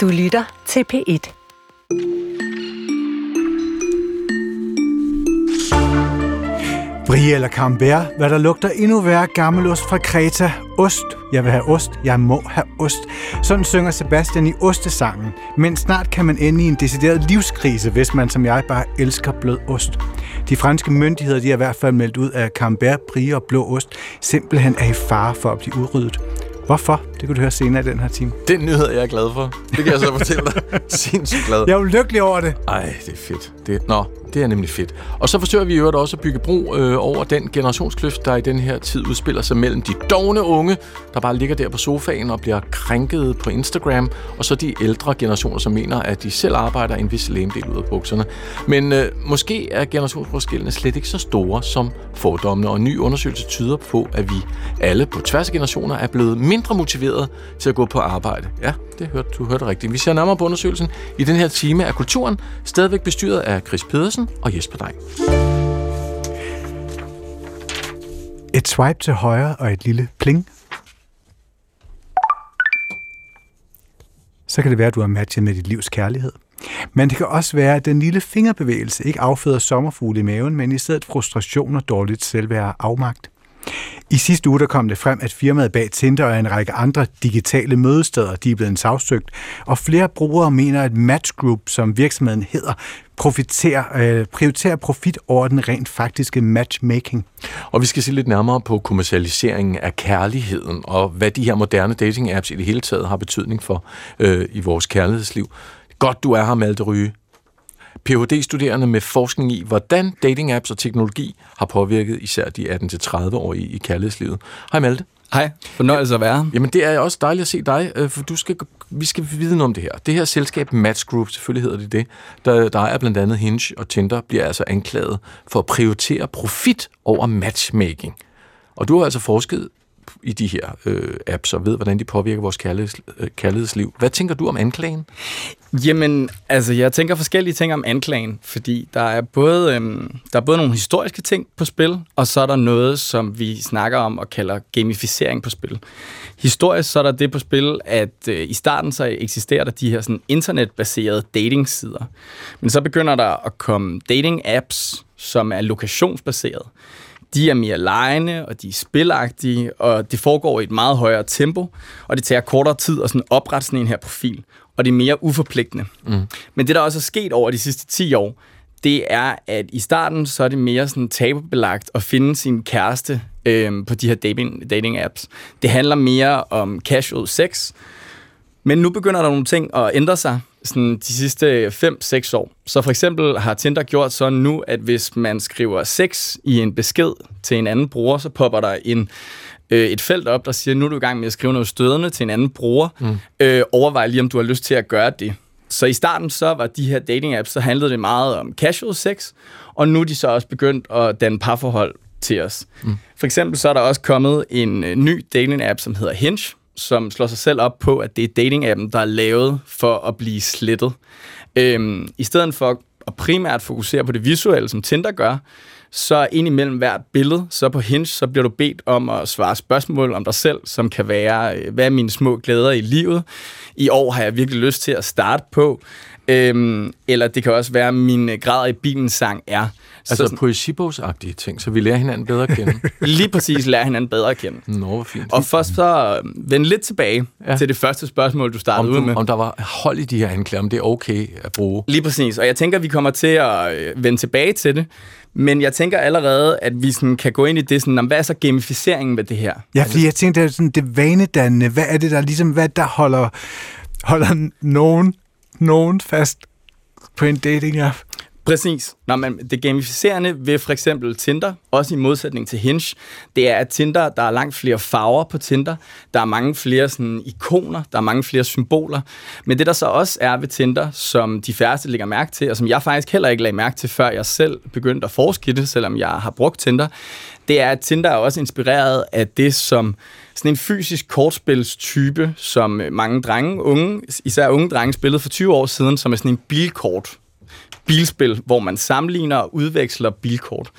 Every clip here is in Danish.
Du lytter til P1. Brie eller Camembert, hvad der lugter endnu værre gammelost fra Kreta. Ost. Jeg vil have ost. Jeg må have ost. Sådan synger Sebastian i Ostesangen. Men snart kan man ende i en decideret livskrise, hvis man som jeg bare elsker blød ost. De franske myndigheder de har i hvert fald meldt ud, at Camembert, Brie og blå ost simpelthen er i fare for at blive udryddet. Hvorfor? Det kan du høre senere i den her time. Den nyhed er jeg glad for. Det kan jeg så fortælle dig. Sindssygt glad. Jeg er lykkelig over det. Ej, det er fedt. Det, nå, det er nemlig fedt. Og så forsøger vi i øvrigt også at bygge bro øh, over den generationskløft, der i den her tid udspiller sig mellem de dogne unge, der bare ligger der på sofaen og bliver krænket på Instagram, og så de ældre generationer, som mener, at de selv arbejder en vis læmdel ud af bukserne. Men øh, måske er generationsforskellene slet ikke så store som fordommene, og en ny undersøgelse tyder på, at vi alle på tværs af generationer er blevet mindre motiveret til at gå på arbejde. Ja, det hørte du hørte rigtigt. Vi ser nærmere på undersøgelsen i den her time af Kulturen, stadigvæk bestyret af Chris Pedersen og Jesper Dej. Et swipe til højre og et lille pling. Så kan det være, at du har matchet med dit livs kærlighed. Men det kan også være, at den lille fingerbevægelse ikke afføder sommerfugle i maven, men i stedet frustration og dårligt selvværd og afmagt. I sidste uge der kom det frem, at firmaet bag Tinder og en række andre digitale mødesteder de er blevet sagsøgt, og flere brugere mener, at Match Group, som virksomheden hedder, profiterer, øh, prioriterer profit over den rent faktiske matchmaking. Og vi skal se lidt nærmere på kommercialiseringen af kærligheden, og hvad de her moderne dating-apps i det hele taget har betydning for øh, i vores kærlighedsliv. Godt, du er her, Malte Ryge. Ph.D.-studerende med forskning i, hvordan dating-apps og teknologi har påvirket især de 18-30-årige i kærlighedslivet. Hej Malte. Hej, fornøjelse at være. Jamen det er også dejligt at se dig, øh, for du skal, vi skal vide noget om det her. Det her selskab Match Group, selvfølgelig hedder det det, der, der er blandt andet Hinge og Tinder, bliver altså anklaget for at prioritere profit over matchmaking. Og du har altså forsket i de her øh, apps og ved, hvordan de påvirker vores kærligheds, øh, kærlighedsliv. Hvad tænker du om anklagen? Jamen, altså, jeg tænker forskellige ting om anklagen, fordi der er både, øhm, der er både nogle historiske ting på spil, og så er der noget, som vi snakker om og kalder gamificering på spil. Historisk så er der det på spil, at øh, i starten så eksisterer der de her sådan internetbaserede datingsider. Men så begynder der at komme dating-apps, som er lokationsbaseret de er mere lejende, og de er spilagtige, og det foregår i et meget højere tempo, og det tager kortere tid at sådan oprette sådan en her profil, og det er mere uforpligtende. Mm. Men det, der også er sket over de sidste 10 år, det er, at i starten, så er det mere sådan tabubelagt at finde sin kæreste øh, på de her dating, dating apps. Det handler mere om casual sex, men nu begynder der nogle ting at ændre sig sådan de sidste 5-6 år. Så for eksempel har Tinder gjort sådan nu, at hvis man skriver sex i en besked til en anden bruger, så popper der en øh, et felt op, der siger, nu er du i gang med at skrive noget stødende til en anden bruger. Mm. Øh, overvej lige, om du har lyst til at gøre det. Så i starten så var de her dating apps, så handlede det meget om casual sex, og nu er de så også begyndt at danne parforhold til os. Mm. For eksempel så er der også kommet en øh, ny dating app, som hedder Hinge, som slår sig selv op på, at det er dating-appen, der er lavet for at blive slettet. Øhm, I stedet for at primært fokusere på det visuelle, som Tinder gør, så ind imellem hvert billede, så på Hinge, så bliver du bedt om at svare spørgsmål om dig selv, som kan være, øh, hvad er mine små glæder i livet? I år har jeg virkelig lyst til at starte på. Øhm, eller det kan også være, min øh, grad i bilen sang er. Altså så, poesibogsagtige ting, så vi lærer hinanden bedre at kende. Lige præcis lærer hinanden bedre at kende. Nå, hvor fint. Og først så øh, vend lidt tilbage ja. til det første spørgsmål, du startede om, ud med. Om der var hold i de her anklager, om det er okay at bruge. Lige præcis, og jeg tænker, vi kommer til at øh, vende tilbage til det. Men jeg tænker allerede, at vi sådan kan gå ind i det, sådan, hvad er så gamificeringen med det her? Ja, fordi jeg tænker, det er sådan det vanedannende. Hvad er det der ligesom, hvad der holder, holder nogen, nogen fast på en dating app? Præcis. Nå, men det gamificerende ved for eksempel Tinder, også i modsætning til Hinge, det er, at Tinder, der er langt flere farver på Tinder, der er mange flere sådan, ikoner, der er mange flere symboler. Men det, der så også er ved Tinder, som de færreste lægger mærke til, og som jeg faktisk heller ikke lagde mærke til, før jeg selv begyndte at forske i det, selvom jeg har brugt Tinder, det er, at Tinder er også inspireret af det, som sådan en fysisk kortspilstype, som mange drenge, unge, især unge drenge, spillede for 20 år siden, som er sådan en bilkort bilspil, hvor man sammenligner og udveksler bilkort.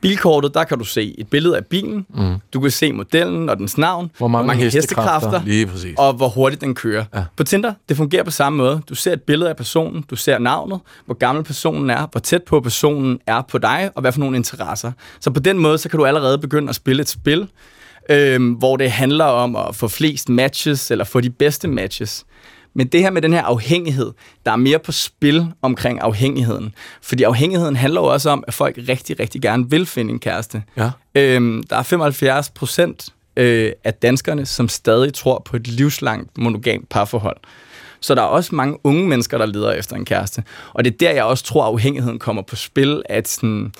Bilkortet, der kan du se et billede af bilen, mm. du kan se modellen og dens navn, hvor mange, hvor mange hestekræfter, hestekræfter lige præcis. og hvor hurtigt den kører. Ja. På Tinder, det fungerer på samme måde. Du ser et billede af personen, du ser navnet, hvor gammel personen er, hvor tæt på personen er på dig, og hvad for nogle interesser. Så på den måde, så kan du allerede begynde at spille et spil, øh, hvor det handler om at få flest matches, eller få de bedste matches. Men det her med den her afhængighed, der er mere på spil omkring afhængigheden. Fordi afhængigheden handler jo også om, at folk rigtig, rigtig gerne vil finde en kæreste. Ja. Øhm, der er 75 procent øh, af danskerne, som stadig tror på et livslangt monogamt parforhold. Så der er også mange unge mennesker, der leder efter en kæreste. Og det er der, jeg også tror, at afhængigheden kommer på spil, at sådan,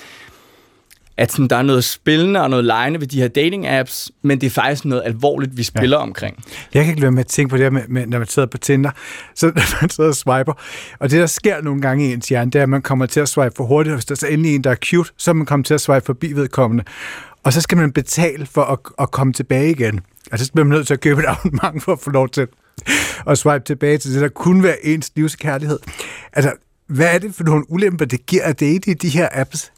at sådan, der er noget spillende og noget lejende ved de her dating-apps, men det er faktisk noget alvorligt, vi spiller ja. omkring. Jeg kan ikke lade med at tænke på det her, med, med, når man sidder på Tinder, så når man sidder og swiper. Og det, der sker nogle gange i ens hjerne, det er, at man kommer til at swipe for hurtigt, og hvis der er så endelig en, der er cute, så er man kommer til at swipe forbi vedkommende. Og så skal man betale for at, at komme tilbage igen. Og så bliver man nødt til at købe et abonnement for at få lov til at swipe tilbage til det, der kunne være ens livskærlighed. Altså, hvad er det for nogle ulemper, det giver at date i de her apps?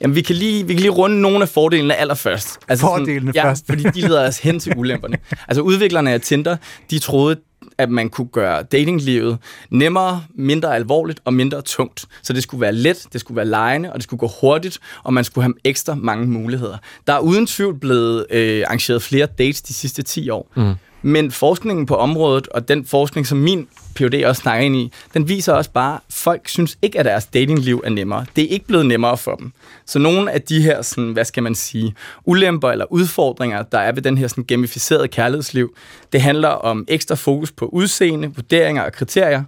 Jamen, vi kan lige, vi kan lige runde nogle af fordelene allerførst. Altså, fordelene sådan, først. Ja, fordi de leder os hen til ulemperne. altså, udviklerne af Tinder, de troede, at man kunne gøre datinglivet nemmere, mindre alvorligt og mindre tungt. Så det skulle være let, det skulle være lejende, og det skulle gå hurtigt, og man skulle have ekstra mange muligheder. Der er uden tvivl blevet øh, arrangeret flere dates de sidste 10 år. Mm. Men forskningen på området, og den forskning, som min PhD også snakker ind i, den viser også bare, at folk synes ikke, at deres datingliv er nemmere. Det er ikke blevet nemmere for dem. Så nogle af de her, sådan, hvad skal man sige, ulemper eller udfordringer, der er ved den her sådan, gamificerede kærlighedsliv, det handler om ekstra fokus på udseende, vurderinger og kriterier,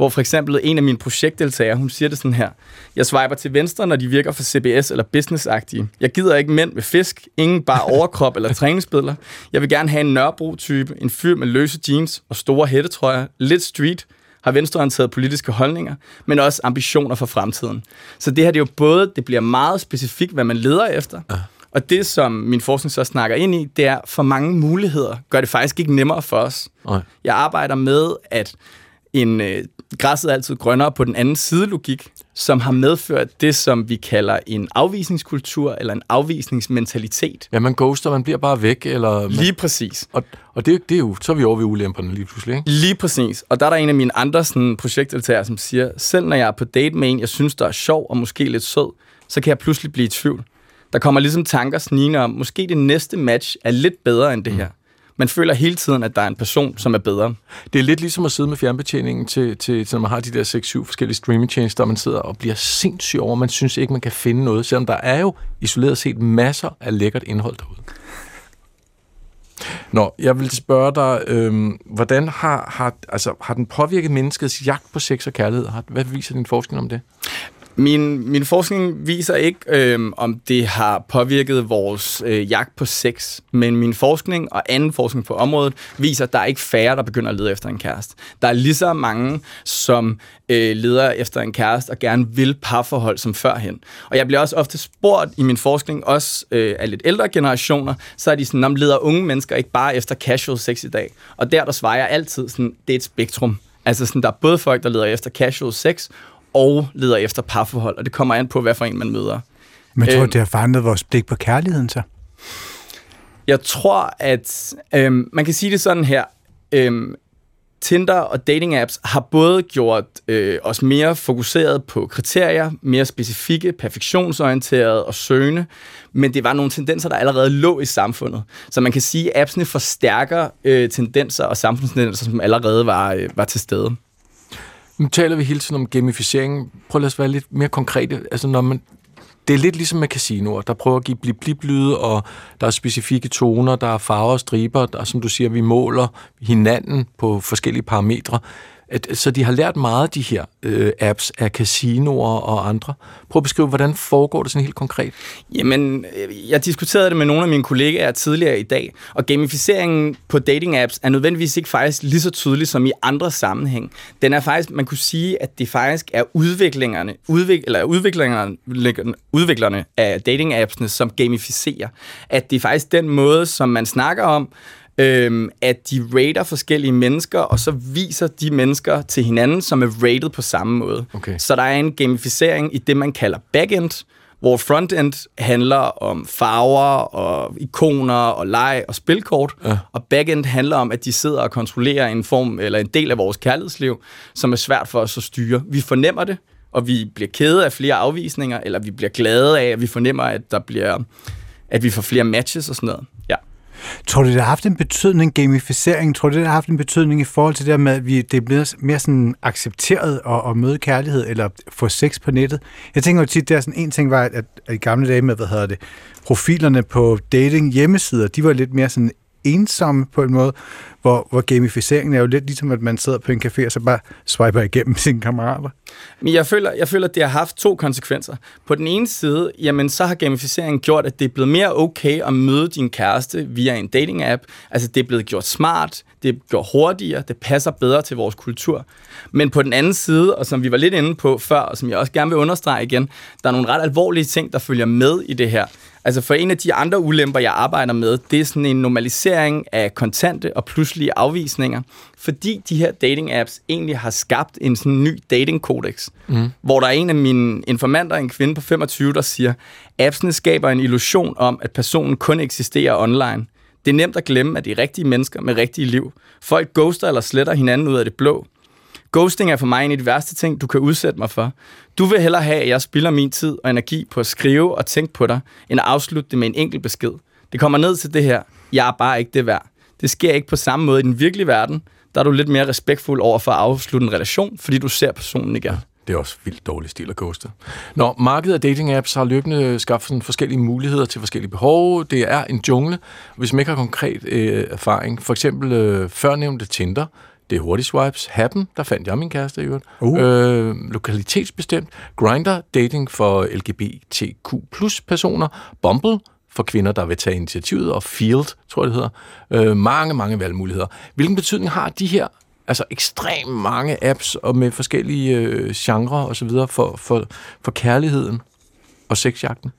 hvor for eksempel en af mine projektdeltagere, hun siger det sådan her. Jeg swiper til venstre, når de virker for CBS eller businessagtige. Jeg gider ikke mænd med fisk, ingen bare overkrop eller træningsbilleder. Jeg vil gerne have en Nørrebro-type, en fyr med løse jeans og store hættetrøjer, lidt street, har venstreorienterede politiske holdninger, men også ambitioner for fremtiden. Så det her det er jo både, det bliver meget specifikt, hvad man leder efter, ja. Og det, som min forskning så snakker ind i, det er, for mange muligheder gør det faktisk ikke nemmere for os. Nej. Jeg arbejder med, at en øh, græsset er altid grønnere på den anden side logik, som har medført det, som vi kalder en afvisningskultur eller en afvisningsmentalitet. Ja, man ghoster, man bliver bare væk. Eller man... Lige præcis. Og, og det, det er jo, så er vi over ved ulemperne lige pludselig, ikke? Lige præcis. Og der er der en af mine andre sådan, projektdeltagere, som siger, selv når jeg er på date med en, jeg synes, der er sjov og måske lidt sød, så kan jeg pludselig blive i tvivl. Der kommer ligesom tanker snigende om, måske det næste match er lidt bedre end det mm. her man føler hele tiden, at der er en person, som er bedre. Det er lidt ligesom at sidde med fjernbetjeningen til, til, til når man har de der 6-7 forskellige streamingtjenester, og man sidder og bliver sindssyg over, man synes ikke, man kan finde noget, selvom der er jo isoleret set masser af lækkert indhold derude. Nå, jeg vil spørge dig, øh, hvordan har, har, altså, har den påvirket menneskets jagt på sex og kærlighed? Hvad viser din forskning om det? Min, min forskning viser ikke, øh, om det har påvirket vores øh, jagt på sex, men min forskning og anden forskning på området viser, at der er ikke færre, der begynder at lede efter en kæreste. Der er lige så mange, som øh, leder efter en kæreste og gerne vil parforhold som førhen. Og jeg bliver også ofte spurgt i min forskning, også øh, af lidt ældre generationer, så er de sådan, om leder unge mennesker ikke bare efter casual sex i dag. Og der, der svarer jeg altid sådan, det er et spektrum. Altså sådan, der er både folk, der leder efter casual sex, og leder efter parforhold, og det kommer an på, hvad for en man møder. Men tror du, øhm, det har forandret vores blik på kærligheden så? Jeg tror, at øhm, man kan sige det sådan her. Øhm, Tinder og dating apps har både gjort øh, os mere fokuseret på kriterier, mere specifikke, perfektionsorienterede og søgende, men det var nogle tendenser, der allerede lå i samfundet. Så man kan sige, at appsene forstærker øh, tendenser og samfundstendenser, som allerede var, øh, var til stede. Nu taler vi hele tiden om gamificering. Prøv at være lidt mere konkrete. Altså, når man, det er lidt ligesom med casinoer, der prøver at give blip blip lyde og der er specifikke toner, der er farver og striber, der, som du siger, vi måler hinanden på forskellige parametre. At, så de har lært meget af de her øh, apps af casinoer og andre. Prøv at beskrive, hvordan foregår det sådan helt konkret? Jamen, øh, jeg diskuterede det med nogle af mine kollegaer tidligere i dag, og gamificeringen på dating apps er nødvendigvis ikke faktisk lige så tydelig som i andre sammenhæng. Den er faktisk, man kunne sige, at det faktisk er udviklingerne, udvik, eller udviklingerne, udviklerne af dating appsene, som gamificerer. At det er faktisk den måde, som man snakker om, øhm, at de rater forskellige mennesker, og så viser de mennesker til hinanden, som er rated på samme måde. Okay. Så der er en gamificering i det, man kalder backend, hvor frontend handler om farver og ikoner og leg og spilkort, ja. og backend handler om, at de sidder og kontrollerer en form eller en del af vores kærlighedsliv, som er svært for os at styre. Vi fornemmer det, og vi bliver kede af flere afvisninger, eller vi bliver glade af, at vi fornemmer, at der bliver at vi får flere matches og sådan noget. Tror du, det har haft en betydning, gamificering, tror du, det har haft en betydning i forhold til det der med, at vi, det er blevet mere sådan accepteret at, at møde kærlighed eller få sex på nettet? Jeg tænker jo tit, der er sådan en ting var, at, at i gamle dage med, hvad hedder det, profilerne på dating hjemmesider, de var lidt mere sådan ensomme på en måde, hvor, hvor gamificeringen er jo lidt ligesom, at man sidder på en café og så bare swiper igennem sine kammerater. Men jeg føler, jeg føler, at det har haft to konsekvenser. På den ene side, jamen, så har gamificeringen gjort, at det er blevet mere okay at møde din kæreste via en dating-app. Altså, det er blevet gjort smart, det er gjort hurtigere, det passer bedre til vores kultur. Men på den anden side, og som vi var lidt inde på før, og som jeg også gerne vil understrege igen, der er nogle ret alvorlige ting, der følger med i det her. Altså for en af de andre ulemper, jeg arbejder med, det er sådan en normalisering af kontante og plus pludselige afvisninger, fordi de her dating-apps egentlig har skabt en sådan ny dating-kodex, mm. hvor der er en af mine informanter, en kvinde på 25, der siger, appsene skaber en illusion om, at personen kun eksisterer online. Det er nemt at glemme, at det er rigtige mennesker med rigtige liv. Folk ghoster eller sletter hinanden ud af det blå. Ghosting er for mig en af de værste ting, du kan udsætte mig for. Du vil hellere have, at jeg spilder min tid og energi på at skrive og tænke på dig, end at afslutte det med en enkelt besked. Det kommer ned til det her. Jeg er bare ikke det værd. Det sker ikke på samme måde i den virkelige verden. Der er du lidt mere respektfuld over for at afslutte en relation, fordi du ser personen igen. Det er også vildt dårlig stil at ghoste. Nå, markedet af dating-apps har løbende skaffet sådan forskellige muligheder til forskellige behov. Det er en jungle, hvis man ikke har konkret øh, erfaring. For eksempel øh, førnævnte Tinder, det er hurtigt swipes. Happen, der fandt jeg min kæreste i øvrigt. Uh. Øh, lokalitetsbestemt. Grinder, dating for LGBTQ plus personer. Bumble, for kvinder, der vil tage initiativet. Og Field, tror jeg det hedder. Øh, mange, mange valgmuligheder. Hvilken betydning har de her altså ekstremt mange apps og med forskellige øh, genrer og så videre for, for, for kærligheden og sexjagten?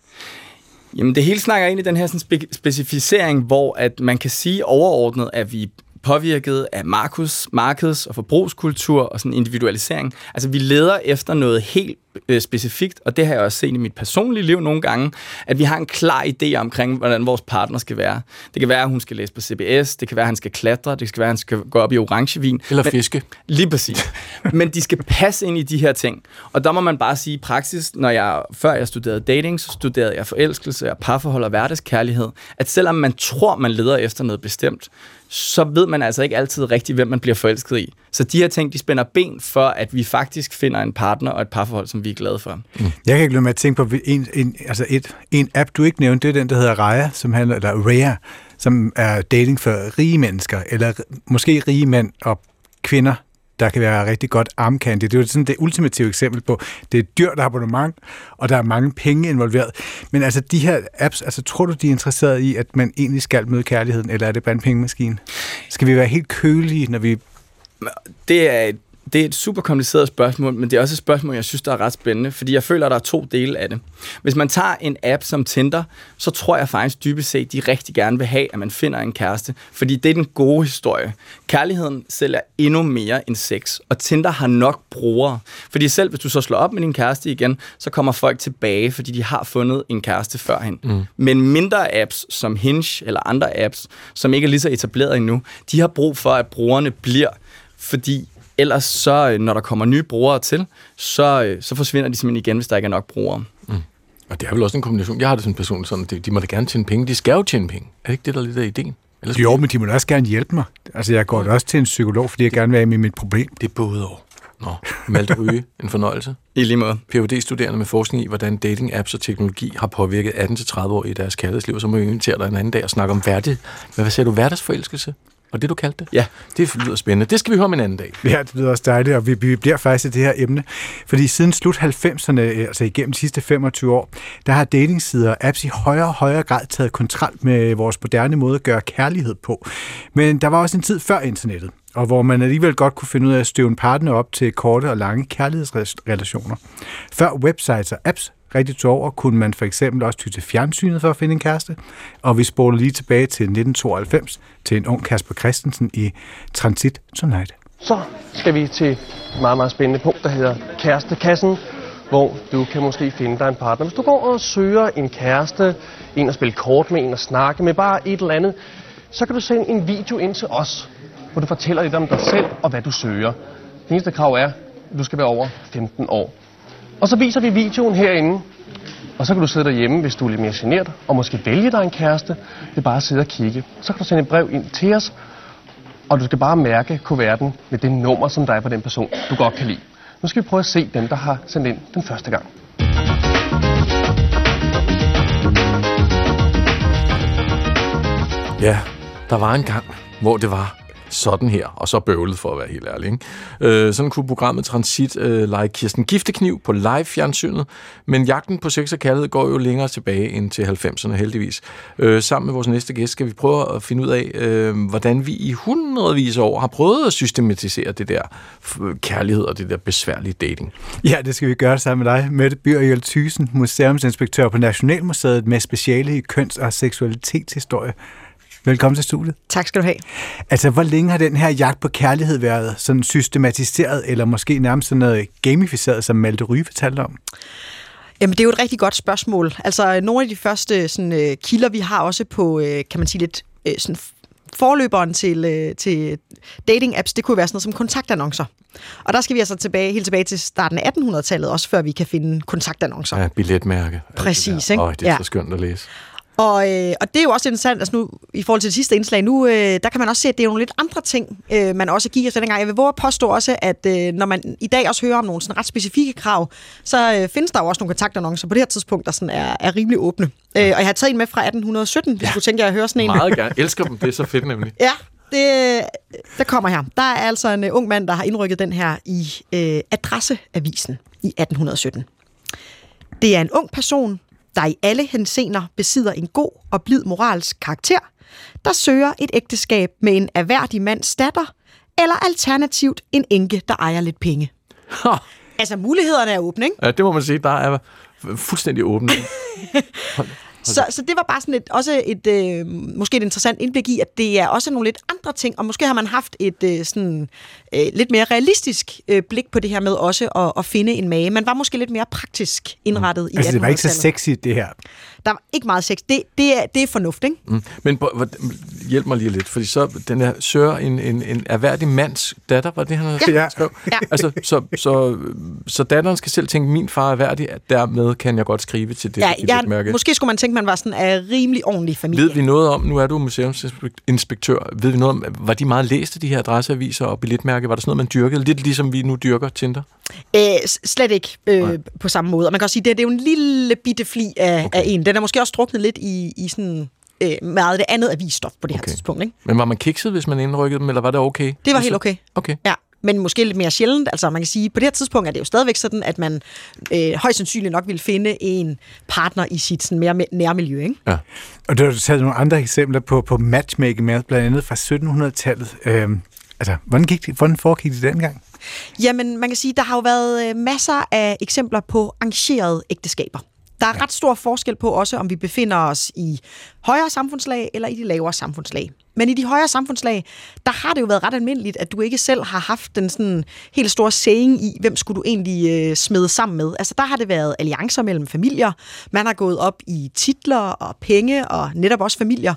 Jamen det hele snakker ind i den her sådan spe- specificering, hvor at man kan sige overordnet, at vi påvirket af markus, markeds- og forbrugskultur og sådan individualisering. Altså, vi leder efter noget helt specifikt, og det har jeg også set i mit personlige liv nogle gange, at vi har en klar idé omkring, hvordan vores partner skal være. Det kan være, at hun skal læse på CBS, det kan være, at han skal klatre, det kan være, at han skal gå op i orangevin. Eller men, fiske. Lige præcis. Men de skal passe ind i de her ting. Og der må man bare sige, i praksis, når jeg, før jeg studerede dating, så studerede jeg forelskelse og parforhold og hverdagskærlighed, at selvom man tror, man leder efter noget bestemt, så ved man altså ikke altid rigtigt, hvem man bliver forelsket i. Så de her ting, de spænder ben for, at vi faktisk finder en partner og et parforhold, som vi er glade for. Mm. Jeg kan ikke lade med at tænke på en, en, altså et, en app, du ikke nævnte, det er den, der hedder Raya, som handler, eller Raya, som er dating for rige mennesker, eller måske rige mænd og kvinder, der kan være rigtig godt armkandy. Det er jo sådan det ultimative eksempel på, det er et dyrt abonnement, og der er mange penge involveret. Men altså de her apps, altså tror du, de er interesseret i, at man egentlig skal møde kærligheden, eller er det bare en pengemaskine? Skal vi være helt kølige, når vi... Det er et det er et super kompliceret spørgsmål, men det er også et spørgsmål, jeg synes, der er ret spændende, fordi jeg føler, at der er to dele af det. Hvis man tager en app som Tinder, så tror jeg faktisk dybest set, de rigtig gerne vil have, at man finder en kæreste, fordi det er den gode historie. Kærligheden sælger endnu mere end sex, og Tinder har nok brugere. Fordi selv hvis du så slår op med din kæreste igen, så kommer folk tilbage, fordi de har fundet en kæreste førhen. Mm. Men mindre apps som Hinge eller andre apps, som ikke er lige så etableret endnu, de har brug for, at brugerne bliver, fordi ellers så, øh, når der kommer nye brugere til, så, øh, så forsvinder de simpelthen igen, hvis der ikke er nok brugere. Mm. Og det er vel også en kombination. Jeg har det som person sådan, de, de må da gerne tjene penge. De skal jo tjene penge. Er det ikke det, der er lidt af ideen? Ellers jo, men de må da også gerne hjælpe mig. Altså, jeg går da også til en psykolog, fordi jeg gerne vil have med mit problem. Det er både og. Nå, Malte Ryge, en fornøjelse. I lige måde. PhD-studerende med forskning i, hvordan dating-apps og teknologi har påvirket 18-30 år i deres kærlighedsliv, så må vi invitere dig en anden dag og snakke om værdig, hvad, hvad siger du, hverdagsforelskelse? Og det, du kaldte det? Ja. Det lyder spændende. Det skal vi høre om en anden dag. Ja, det lyder også dejligt, og vi, vi bliver faktisk i det her emne. Fordi siden slut 90'erne, altså igennem de sidste 25 år, der har datingsider og apps i højere og højere grad taget kontrol med vores moderne måde at gøre kærlighed på. Men der var også en tid før internettet, og hvor man alligevel godt kunne finde ud af at støve en partner op til korte og lange kærlighedsrelationer. Før websites og apps rigtig tog over, kunne man for eksempel også ty til fjernsynet for at finde en kæreste. Og vi spoler lige tilbage til 1992 til en ung Kasper Christensen i Transit Tonight. Så skal vi til et meget, meget spændende punkt, der hedder Kærestekassen, hvor du kan måske finde dig en partner. Hvis du går og søger en kæreste, en at spille kort med, en at snakke med, bare et eller andet, så kan du sende en video ind til os, hvor du fortæller lidt om dig selv og hvad du søger. Det eneste krav er, at du skal være over 15 år. Og så viser vi videoen herinde, og så kan du sidde derhjemme, hvis du er lidt mere generet, og måske vælge dig en kæreste. Det er bare at sidde og kigge. Så kan du sende et brev ind til os, og du skal bare mærke kuverten med det nummer, som der er på den person, du godt kan lide. Nu skal vi prøve at se dem, der har sendt ind den første gang. Ja, der var en gang, hvor det var sådan her, og så bøvlet for at være helt ærlig. Ikke? Øh, sådan kunne programmet Transit øh, lege Kirsten Giftekniv på live-fjernsynet, men jagten på sex og kærlighed går jo længere tilbage end til 90'erne heldigvis. Øh, sammen med vores næste gæst skal vi prøve at finde ud af, øh, hvordan vi i hundredvis af år har prøvet at systematisere det der kærlighed og det der besværlige dating. Ja, det skal vi gøre sammen med dig, Mette Byrjøl Thysen, museumsinspektør på Nationalmuseet med speciale i køns- og seksualitetshistorie. Velkommen til studiet. Tak skal du have. Altså, hvor længe har den her jagt på kærlighed været sådan systematiseret, eller måske nærmest sådan noget gamificeret, som Malte Ryge fortalte om? Jamen, det er jo et rigtig godt spørgsmål. Altså, nogle af de første sådan, uh, kilder, vi har også på, uh, kan man sige lidt, uh, sådan forløberen til, til dating-apps, det kunne være sådan noget som kontaktannoncer. Og der skal vi altså tilbage, helt tilbage til starten af 1800-tallet, også før vi kan finde kontaktannoncer. Ja, billetmærke. Præcis, ikke? Åh, det er ja. så skønt at læse. Og, øh, og det er jo også interessant, altså nu, i forhold til det sidste indslag, nu øh, der kan man også se, at det er nogle lidt andre ting, øh, man også giver sig dengang. Jeg vil våge at påstå også, at øh, når man i dag også hører om nogle sådan ret specifikke krav, så øh, findes der jo også nogle kontaktannoncer på det her tidspunkt, der sådan er, er rimelig åbne. Øh, og jeg har taget en med fra 1817, hvis ja. du tænker at høre sådan en. Meget gerne. Elsker dem. Det er så fedt nemlig. ja, det, der kommer her. Der er altså en uh, ung mand, der har indrykket den her i øh, Adresseavisen i 1817. Det er en ung person, der i alle hensener besidder en god og blid moralsk karakter, der søger et ægteskab med en erhverdig mands datter, eller alternativt en enke, der ejer lidt penge. Ha. Altså, mulighederne er åbne, ikke? Ja, det må man sige. Der er fuldstændig åbne. Så, så det var bare sådan et, også et, øh, måske et interessant indblik i, at det er også nogle lidt andre ting, og måske har man haft et øh, sådan, øh, lidt mere realistisk øh, blik på det her med også at, at finde en mage. Man var måske lidt mere praktisk indrettet mm. i Altså det var ikke så sexy, det her? Der var ikke meget sex. Det, det, er, det er fornuft, ikke? Mm. Men hjælp mig lige lidt, fordi så den her sør en, en, en erhverdig mands datter, var det, han havde ja. skrevet? Ja. Altså, så, så, så datteren skal selv tænke, min far er værdig, dermed kan jeg godt skrive til det, ja, jeg, mærke. Måske skulle man tænke, man var sådan af rimelig ordentlig familie. Ved vi noget om, nu er du museumsinspektør, ved vi noget om, var de meget læste, de her adresseaviser og billetmærke? Var der sådan noget, man dyrkede? Lidt ligesom vi nu dyrker Tinder? Æh, slet ikke øh, på samme måde. Og man kan også sige, det, det er jo en lille bitte fli af, okay. af en. Den er måske også struknet lidt i, i sådan øh, meget det andet avisstof på det okay. her tidspunkt. Ikke? Men var man kikset, hvis man indrykkede dem, eller var det okay? Det var helt okay. Okay. Ja men måske lidt mere sjældent. Altså man kan sige, på det her tidspunkt er det jo stadigvæk sådan, at man øh, højst sandsynligt nok vil finde en partner i sit sådan, mere nærmiljø. Ikke? Ja. Og du har taget nogle andre eksempler på, på matchmaking med, blandt andet fra 1700-tallet. Øh, altså, hvordan, gik det, hvordan foregik det dengang? Jamen, man kan sige, der har jo været øh, masser af eksempler på arrangerede ægteskaber. Der er ret stor forskel på også, om vi befinder os i højere samfundslag eller i de lavere samfundslag. Men i de højere samfundslag, der har det jo været ret almindeligt, at du ikke selv har haft den sådan helt store saying i, hvem skulle du egentlig øh, smede sammen med. Altså der har det været alliancer mellem familier. Man har gået op i titler og penge og netop også familier.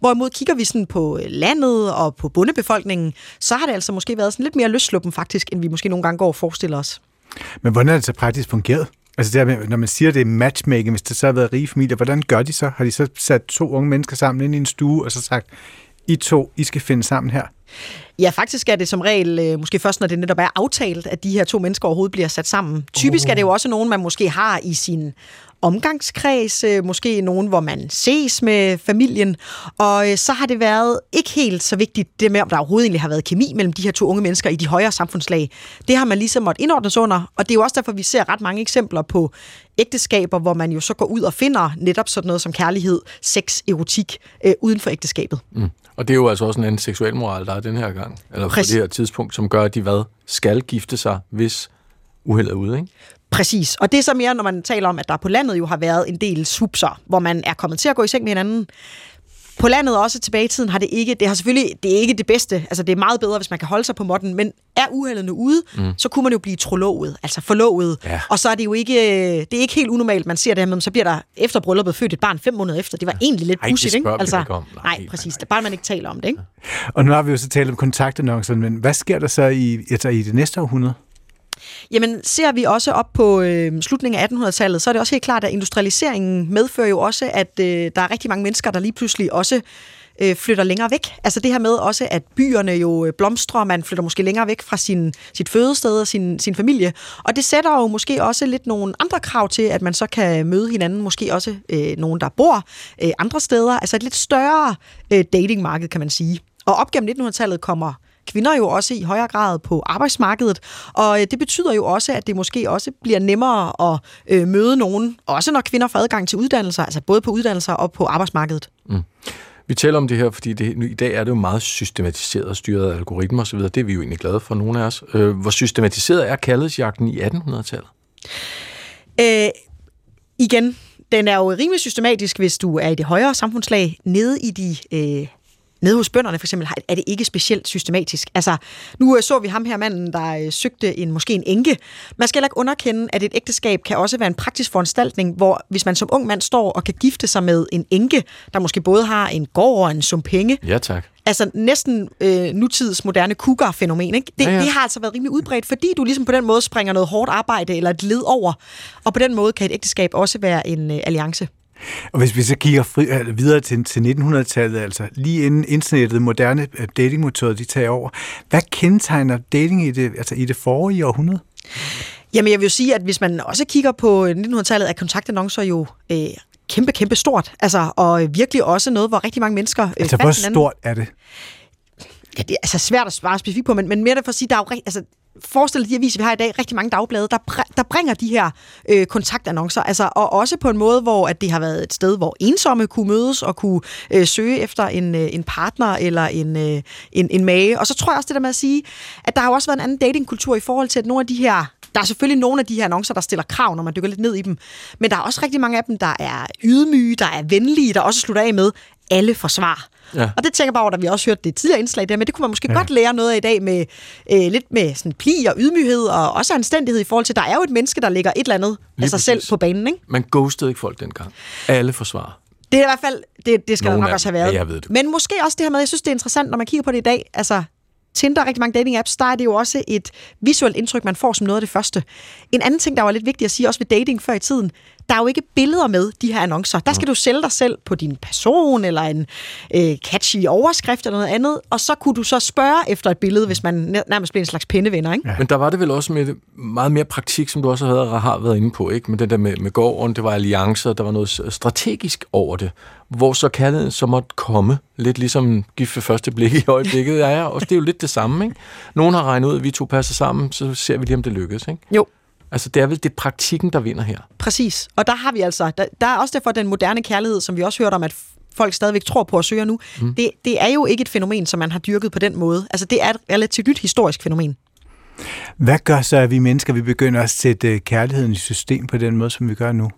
Hvorimod kigger vi sådan på øh, landet og på bundebefolkningen, så har det altså måske været sådan lidt mere løsluppen faktisk, end vi måske nogle gange går og forestiller os. Men hvordan er det så praktisk fungeret? Altså det med, når man siger, det er matchmaking, hvis det så har været rige familier, hvordan gør de så? Har de så sat to unge mennesker sammen ind i en stue, og så sagt, i to, I skal finde sammen her? Ja, faktisk er det som regel øh, måske først, når det netop er aftalt, at de her to mennesker overhovedet bliver sat sammen. Typisk oh. er det jo også nogen, man måske har i sin omgangskreds, øh, måske nogen, hvor man ses med familien, og øh, så har det været ikke helt så vigtigt det med, om der overhovedet egentlig har været kemi mellem de her to unge mennesker i de højere samfundslag. Det har man ligesom måttet indordnes under, og det er jo også derfor, vi ser ret mange eksempler på ægteskaber, hvor man jo så går ud og finder netop sådan noget som kærlighed, sex, erotik øh, uden for ægteskabet. Mm. Og det er jo altså også en anden seksuel moral, der er den her gang, eller på det her tidspunkt, som gør, at de hvad skal gifte sig, hvis uheldet er ude, ikke? Præcis. Og det er så mere, når man taler om, at der på landet jo har været en del swupser, hvor man er kommet til at gå i seng med hinanden. På landet også tilbage i tiden har det ikke, det har selvfølgelig, det er ikke det bedste, altså det er meget bedre, hvis man kan holde sig på måtten, men er uheldene ude, mm. så kunne man jo blive trolovet, altså forlovet, Ja. og så er det jo ikke, det er ikke helt unormalt, man ser det her med, så bliver der efter brylluppet født et barn fem måneder efter, det var egentlig lidt pudsigt, ikke? Altså, ikke om. Nej, nej, nej, præcis, det er bare, man ikke taler om det, ikke? Og nu har vi jo så talt om kontaktannoncer, men hvad sker der så i, altså i det næste århundrede? Jamen, ser vi også op på øh, slutningen af 1800-tallet, så er det også helt klart, at industrialiseringen medfører jo også, at øh, der er rigtig mange mennesker, der lige pludselig også øh, flytter længere væk. Altså det her med også, at byerne jo øh, blomstrer, man flytter måske længere væk fra sin, sit fødested og sin, sin familie. Og det sætter jo måske også lidt nogle andre krav til, at man så kan møde hinanden, måske også øh, nogen, der bor øh, andre steder. Altså et lidt større øh, datingmarked, kan man sige. Og op gennem 1900-tallet kommer kvinder jo også i højere grad på arbejdsmarkedet, og øh, det betyder jo også, at det måske også bliver nemmere at øh, møde nogen, også når kvinder får adgang til uddannelser, altså både på uddannelser og på arbejdsmarkedet. Vi taler om det her, fordi det, i dag er det jo meget systematiseret og styret af algoritmer osv. Det er vi jo egentlig glade for, nogle af os. Øh, hvor systematiseret er kaldesjagten i 1800-tallet? Øh, igen, den er jo rimelig systematisk, hvis du er i det højere samfundslag. Nede i de... Øh, Nede hos bønderne for eksempel har- er det ikke specielt systematisk. Altså, nu øh, så vi ham her manden, der øh, søgte en måske en enke. Man skal heller ikke underkende, at et ægteskab kan også være en praktisk foranstaltning, hvor hvis man som ung mand står og kan gifte sig med en enke, der måske både har en gård og en sum penge, Ja, tak. altså næsten øh, nutids moderne cougar-fænomen. Ikke? Det, ja. ja. det har altså været rimelig udbredt, fordi du ligesom på den måde springer noget hårdt arbejde eller et led over. Og på den måde kan et ægteskab også være en øh, alliance. Og hvis vi så kigger fri, altså videre til, til 1900-tallet, altså lige inden internettet, moderne øh, datingmetoder, de tager over, hvad kendetegner dating i det, altså i det forrige århundrede? Jamen jeg vil jo sige, at hvis man også kigger på 1900-tallet, er kontaktannoncer jo øh, kæmpe, kæmpe stort. Altså, og øh, virkelig også noget, hvor rigtig mange mennesker øh, Altså hvor stort er det? Ja, det er altså svært at svare specifikt på, men, men mere derfor at sige, der er jo rigt- altså, forestil dig de aviser, vi har i dag, rigtig mange dagblade, der, br- der bringer de her øh, kontaktannoncer, altså, og også på en måde, hvor at det har været et sted, hvor ensomme kunne mødes og kunne øh, søge efter en, øh, en partner eller en, øh, en, en mage. Og så tror jeg også det der med at sige, at der har også været en anden datingkultur i forhold til, at nogle af de her der er selvfølgelig nogle af de her annoncer, der stiller krav, når man dykker lidt ned i dem. Men der er også rigtig mange af dem, der er ydmyge, der er venlige, der også slutter af med, alle forsvar. Ja. Og det tænker jeg bare over, da vi også hørte det tidligere indslag der, men det kunne man måske ja. godt lære noget af i dag med øh, lidt med sådan pli og ydmyghed og også anstændighed i forhold til, der er jo et menneske, der lægger et eller andet Lige af sig selv præcis. på banen, ikke? Man ghostede ikke folk dengang. Alle forsvarer. Det er i hvert fald, det, det skal Nogle nok af også have været. Ja, jeg ved det. Men måske også det her med, jeg synes, det er interessant, når man kigger på det i dag, altså Tinder og rigtig mange dating-apps, der er det jo også et visuelt indtryk, man får som noget af det første. En anden ting, der var lidt vigtigt at sige, også ved dating før i tiden, der er jo ikke billeder med de her annoncer. Der skal du sælge dig selv på din person, eller en øh, catchy overskrift eller noget andet, og så kunne du så spørge efter et billede, hvis man nær- nærmest bliver en slags pindevenner, ikke? Ja. Men der var det vel også med meget mere praktik, som du også havde, har været inde på, ikke? Med det der med, med gården, det var alliancer, der var noget strategisk over det, hvor så kærligheden så måtte komme, lidt ligesom gift ved første blik i øjeblikket, ja, ja, og det er jo lidt det samme, ikke? Nogen har regnet ud, at vi to passer sammen, så ser vi lige, om det lykkes, ikke? Jo, Altså, det er vel det praktikken, der vinder her. Præcis. Og der har vi altså, der, der er også derfor den moderne kærlighed, som vi også hørte om, at folk stadigvæk tror på og søger nu. Mm. Det, det er jo ikke et fænomen, som man har dyrket på den måde. Altså det er et relativt nyt historisk fænomen. Hvad gør så, at vi mennesker vi begynder at sætte øh, kærligheden i system på den måde, som vi gør nu?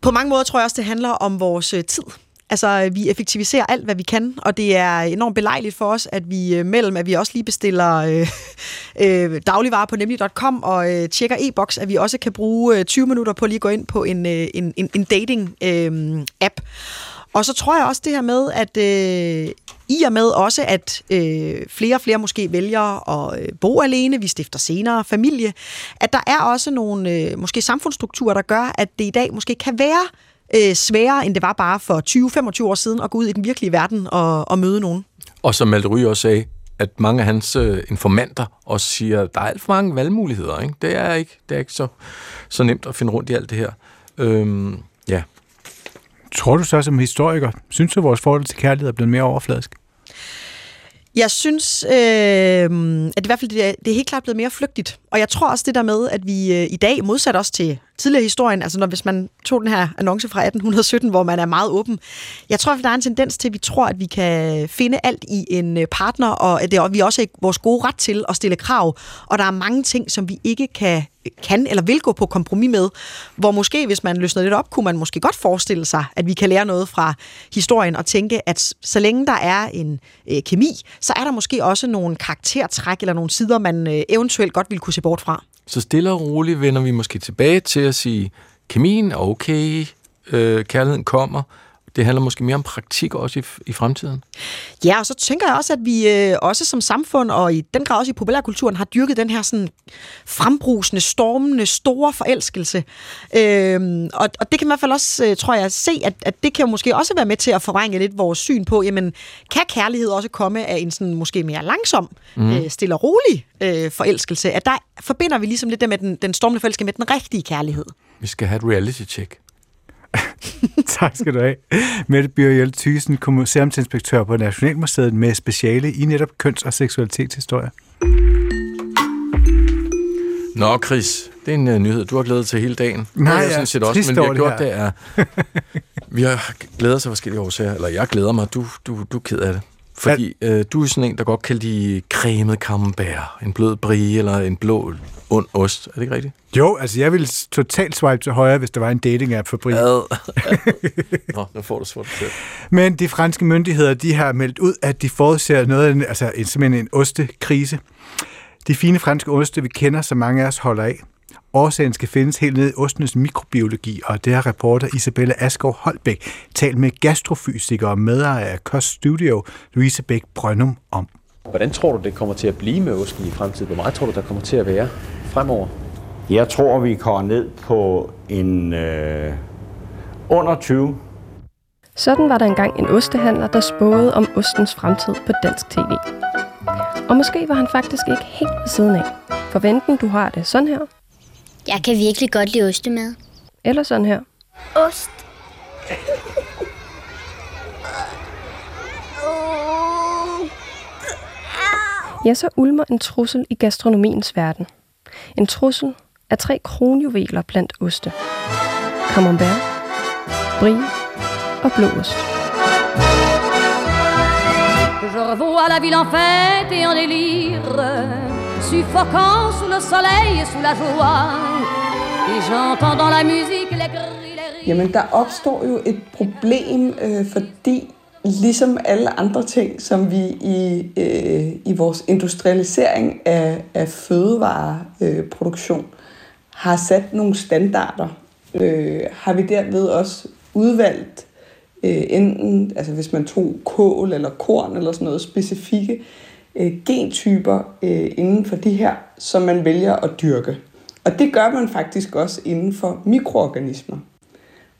På mange måder tror jeg også, det handler om vores øh, tid. Altså, vi effektiviserer alt, hvad vi kan, og det er enormt belejligt for os, at vi øh, mellem, at vi også lige bestiller øh, øh, dagligvarer på nemlig.com og øh, tjekker e-boks, at vi også kan bruge øh, 20 minutter på lige at gå ind på en, øh, en, en, en dating-app. Øh, og så tror jeg også det her med, at øh, i og med også, at øh, flere og flere måske vælger at øh, bo alene, vi stifter senere familie, at der er også nogle øh, måske samfundsstrukturer, der gør, at det i dag måske kan være øh, sværere, end det var bare for 20-25 år siden at gå ud i den virkelige verden og, og møde nogen. Og som Malte Ryge også sagde, at mange af hans øh, informanter også siger, at der er alt for mange valgmuligheder. Ikke? Det er ikke, det er ikke så, så nemt at finde rundt i alt det her. Øhm, ja. Tror du så som historiker, synes du, at vores forhold til kærlighed er blevet mere overfladisk? Jeg synes, øh, at det i hvert fald det er, det er helt klart blevet mere flygtigt. Og jeg tror også det der med, at vi øh, i dag, modsat også til tidligere historien, altså når hvis man tog den her annonce fra 1817, hvor man er meget åben, jeg tror, at der er en tendens til, at vi tror, at vi kan finde alt i en øh, partner, og at det, og vi også er vores gode ret til at stille krav. Og der er mange ting, som vi ikke kan kan eller vil gå på kompromis med, hvor måske, hvis man løsner lidt op, kunne man måske godt forestille sig, at vi kan lære noget fra historien og tænke, at så længe der er en øh, kemi, så er der måske også nogle karaktertræk eller nogle sider, man øh, eventuelt godt vil kunne se bort fra. Så stille og roligt vender vi måske tilbage til at sige, kemien er okay, øh, kærligheden kommer, det handler måske mere om praktik også i, i fremtiden. Ja, og så tænker jeg også, at vi øh, også som samfund, og i den grad også i populærkulturen, har dyrket den her sådan frembrusende, stormende, store forelskelse. Øhm, og, og det kan man i hvert fald også, øh, tror jeg, se, at, at det kan jo måske også være med til at forvrænge lidt vores syn på, jamen, kan kærlighed også komme af en sådan måske mere langsom, mm. øh, stille og rolig øh, forelskelse? At der forbinder vi ligesom lidt det med den, den stormende forelskelse med den rigtige kærlighed. Vi skal have et reality-check. tak skal du have. Mette Bjørjel Thysen, museumsinspektør på Nationalmuseet med speciale i netop køns- og seksualitetshistorie. Nå, Chris, det er en uh, nyhed, du har glædet til hele dagen. Nej, jeg ja, sådan set også, men vi har gjort det er... vi har glædet os af forskellige årsager, eller jeg glæder mig, du, du, du er ked af det. Fordi øh, du er sådan en, der godt kan lide cremet camembert, en blød brie eller en blå ond ost. Er det ikke rigtigt? Jo, altså jeg ville totalt swipe til højre, hvis der var en dating-app for brie. Nå, nu får du sort til. Men de franske myndigheder, de har meldt ud, at de forudser noget af en, altså en, simpelthen en ostekrise. De fine franske oste, vi kender, som mange af os holder af. Årsagen skal findes helt ned i ostenes mikrobiologi, og det har reporter Isabella Askov Holbæk talt med gastrofysiker og medejer af Kost Studio, Louise Bæk Brønum, om. Hvordan tror du, det kommer til at blive med osten i fremtiden? Hvor meget tror du, der kommer til at være fremover? Jeg tror, vi kommer ned på en øh, under 20. Sådan var der engang en ostehandler, der spåede om ostens fremtid på dansk tv. Og måske var han faktisk ikke helt ved siden af. For venten, du har det sådan her. Jeg kan virkelig godt lide ostemad. Eller sådan her. Ost. Ja, så ulmer en trussel i gastronomiens verden. En trussel af tre kronjuveler blandt oste. Camembert, brie og blåost. Je revois la ville en fête et en délire, suffocant sous le soleil et sous la joie. Et j'entends dans la musique les cris, les rires. Jamen, der opstår jo et problem, øh, fordi ligesom alle andre ting, som vi i, øh, i vores industrialisering af, af fødevareproduktion øh, har sat nogle standarder, øh, har vi derved også udvalgt øh, enten, altså hvis man tog kål eller korn eller sådan noget, specifikke øh, gentyper øh, inden for de her, som man vælger at dyrke. Og det gør man faktisk også inden for mikroorganismer.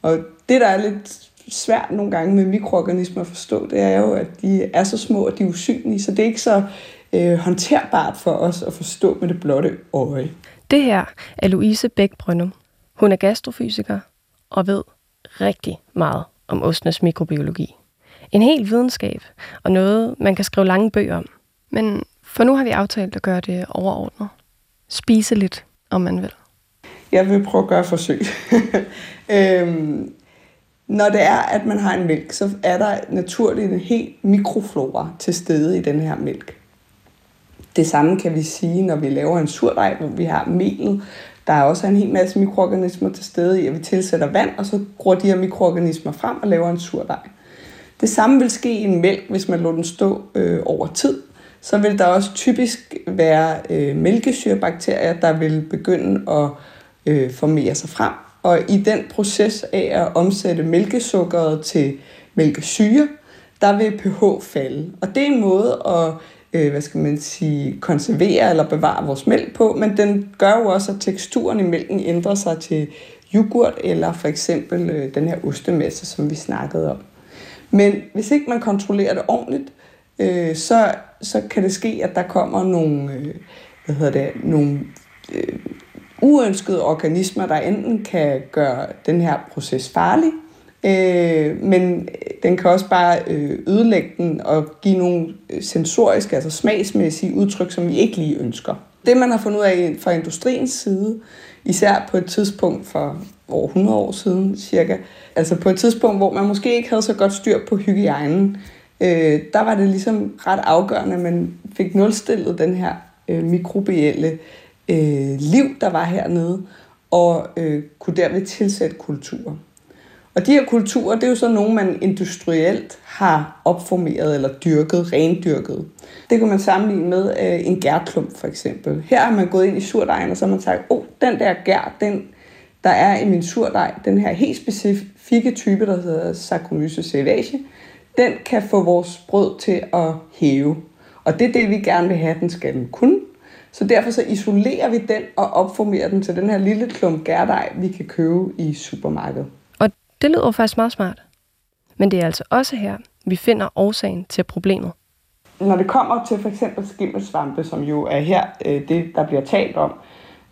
Og det, der er lidt svært nogle gange med mikroorganismer at forstå, det er jo, at de er så små, og de er usynlige, så det er ikke så øh, håndterbart for os at forstå med det blotte øje. Det her er Louise Bæk Brønum. Hun er gastrofysiker og ved rigtig meget om ostenes mikrobiologi. En hel videnskab og noget, man kan skrive lange bøger om. Men for nu har vi aftalt at gøre det overordnet. Spise lidt, om man vil. Jeg vil prøve at gøre forsøg. øhm, når det er, at man har en mælk, så er der naturligt en helt mikroflora til stede i den her mælk. Det samme kan vi sige, når vi laver en surdej, hvor vi har melet. Der er også en hel masse mikroorganismer til stede i, at vi tilsætter vand, og så gror de her mikroorganismer frem og laver en surdej. Det samme vil ske i en mælk, hvis man lader den stå øh, over tid. Så vil der også typisk være øh, mælkesyrebakterier, der vil begynde at øh, formere sig frem. Og i den proces af at omsætte mælkesukkeret til mælkesyre, der vil pH falde. Og det er en måde at øh, hvad skal man sige, konservere eller bevare vores mælk på, men den gør jo også, at teksturen i mælken ændrer sig til yoghurt eller for eksempel øh, den her ostemasse, som vi snakkede om. Men hvis ikke man kontrollerer det ordentligt, øh, så, så kan det ske, at der kommer nogle, øh, hvad hedder det, nogle øh, uønskede organismer, der enten kan gøre den her proces farlig, øh, men den kan også bare øh, ødelægge den og give nogle øh, sensoriske, altså smagsmæssige udtryk, som vi ikke lige ønsker. Det man har fundet ud af fra industriens side, især på et tidspunkt for over 100 år siden cirka, altså på et tidspunkt, hvor man måske ikke havde så godt styr på hygiejnen, øh, der var det ligesom ret afgørende, at man fik nulstillet den her øh, mikrobielle øh, liv, der var hernede, og øh, kunne derved tilsætte kulturer. Og de her kulturer, det er jo så nogle, man industrielt har opformeret eller dyrket, rendyrket. Det kan man sammenligne med øh, en gærklump for eksempel. Her har man gået ind i surdejen, og så har man sagt, åh, oh, den der gær, den, der er i min surdej, den her helt specifikke type, der hedder Saccharomyces cerevisiae, den kan få vores brød til at hæve. Og det er det, vi gerne vil have, den skal den kunne. Så derfor så isolerer vi den og opformerer den til den her lille klump gærdej, vi kan købe i supermarkedet. Og det lyder faktisk meget smart. Men det er altså også her, vi finder årsagen til problemet. Når det kommer til for eksempel skimmelsvampe, som jo er her øh, det, der bliver talt om,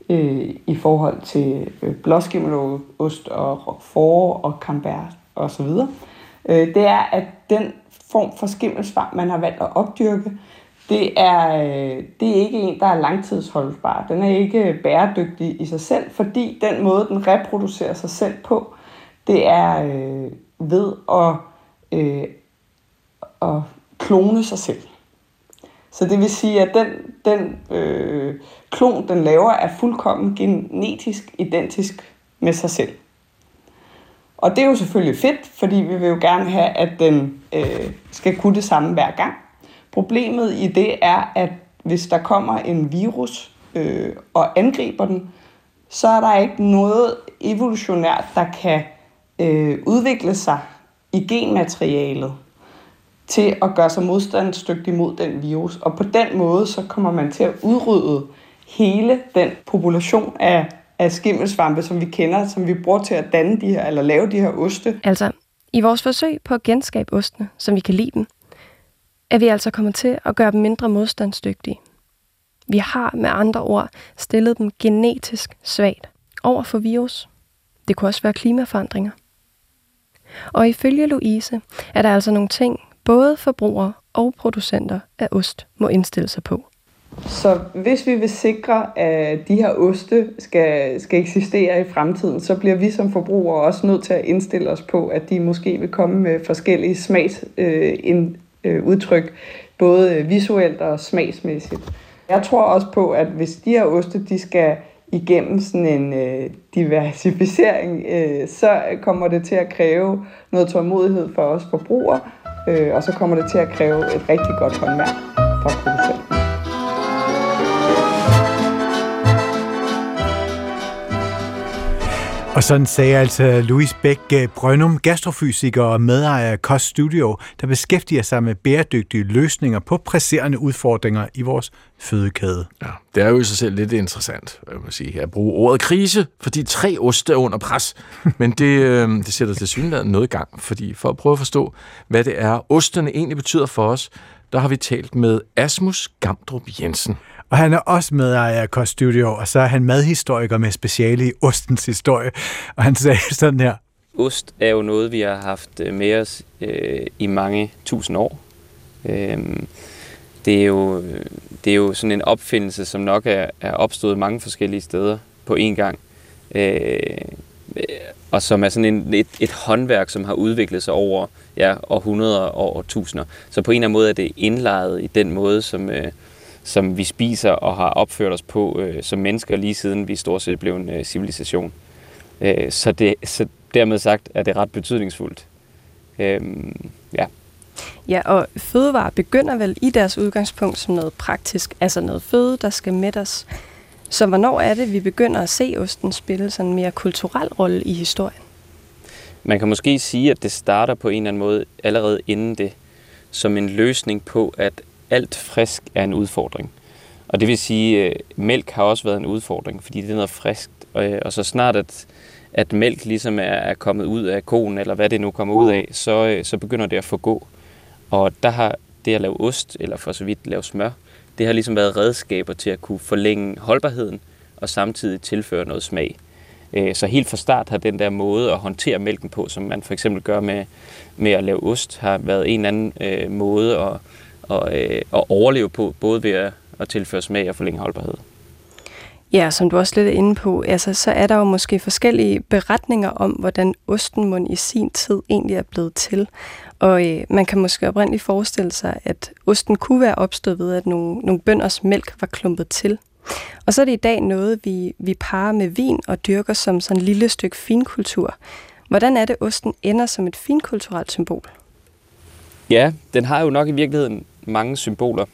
øh, i forhold til øh, blåskimmelost og roquefort og camembert osv., øh, det er, at den form for skimmelsvamp, man har valgt at opdyrke, det er, øh, det er ikke en, der er langtidsholdbar. Den er ikke bæredygtig i sig selv, fordi den måde, den reproducerer sig selv på, det er øh, ved at, øh, at klone sig selv. Så det vil sige, at den, den øh, klon, den laver, er fuldkommen genetisk identisk med sig selv. Og det er jo selvfølgelig fedt, fordi vi vil jo gerne have, at den øh, skal kunne det samme hver gang. Problemet i det er, at hvis der kommer en virus øh, og angriber den, så er der ikke noget evolutionært, der kan øh, udvikle sig i genmaterialet til at gøre sig modstandsdygtig mod den virus. Og på den måde, så kommer man til at udrydde hele den population af, af skimmelsvampe, som vi kender, som vi bruger til at danne de her, eller lave de her oste. Altså, i vores forsøg på at genskabe ostene, som vi kan lide dem, er vi altså kommet til at gøre dem mindre modstandsdygtige. Vi har med andre ord stillet dem genetisk svagt over for virus. Det kunne også være klimaforandringer. Og ifølge Louise er der altså nogle ting, både forbrugere og producenter af ost må indstille sig på. Så hvis vi vil sikre, at de her oste skal, skal eksistere i fremtiden, så bliver vi som forbrugere også nødt til at indstille os på, at de måske vil komme med forskellige smagsudtryk, øh, Øh, udtryk både øh, visuelt og smagsmæssigt. Jeg tror også på, at hvis de her oste de skal igennem sådan en øh, diversificering, øh, så kommer det til at kræve noget tålmodighed for os forbrugere, øh, og så kommer det til at kræve et rigtig godt håndværk fra producenten. Og sådan sagde altså Louis Bæk øh, Brønum, gastrofysiker og medejer af Kost Studio, der beskæftiger sig med bæredygtige løsninger på presserende udfordringer i vores fødekæde. Ja, det er jo i sig selv lidt interessant, jeg må sige, at bruge ordet krise, fordi tre oste er under pres. Men det, øh, det sætter til synligheden noget i gang, fordi for at prøve at forstå, hvad det er, ostene egentlig betyder for os, der har vi talt med Asmus Gamdrup Jensen. Og han er også medejer af Kost Studio, og så er han madhistoriker med speciale i ostens historie. Og han sagde sådan her. Ost er jo noget, vi har haft øh, med os øh, i mange tusind år. Øh, det, er jo, det er jo sådan en opfindelse, som nok er, er opstået mange forskellige steder på én gang. Øh, Øh, og som er sådan en, et, et håndværk, som har udviklet sig over ja, århundreder og årtusinder. Så på en eller anden måde er det indlejet i den måde, som, øh, som vi spiser og har opført os på øh, som mennesker, lige siden vi stort set blev en øh, civilisation. Øh, så, det, så dermed sagt er det ret betydningsfuldt. Øh, ja. Ja, og fødevarer begynder vel i deres udgangspunkt som noget praktisk, altså noget føde, der skal mættes. Så hvornår er det, vi begynder at se osten spille sådan en mere kulturel rolle i historien? Man kan måske sige, at det starter på en eller anden måde allerede inden det, som en løsning på, at alt frisk er en udfordring. Og det vil sige, at mælk har også været en udfordring, fordi det er noget friskt. Og, øh, så snart at, at mælk ligesom er, er kommet ud af konen, eller hvad det nu kommer ud af, så, øh, så begynder det at forgå. Og der har det at lave ost, eller for så vidt lave smør, det har ligesom været redskaber til at kunne forlænge holdbarheden, og samtidig tilføre noget smag. Øh, så helt fra start har den der måde at håndtere mælken på, som man for eksempel gør med, med at lave ost, har været en eller anden øh, måde at, at, øh, at overleve på, både ved at, at tilføre smag og forlænge holdbarhed. Ja, som du også lidt er inde på, altså, så er der jo måske forskellige beretninger om, hvordan ostenmund i sin tid egentlig er blevet til. Og øh, man kan måske oprindeligt forestille sig, at osten kunne være opstået ved, at nogle, nogle bønders mælk var klumpet til. Og så er det i dag noget, vi, vi parer med vin og dyrker som sådan et lille stykke finkultur. Hvordan er det, osten ender som et finkulturelt symbol? Ja, den har jo nok i virkeligheden mange symboler.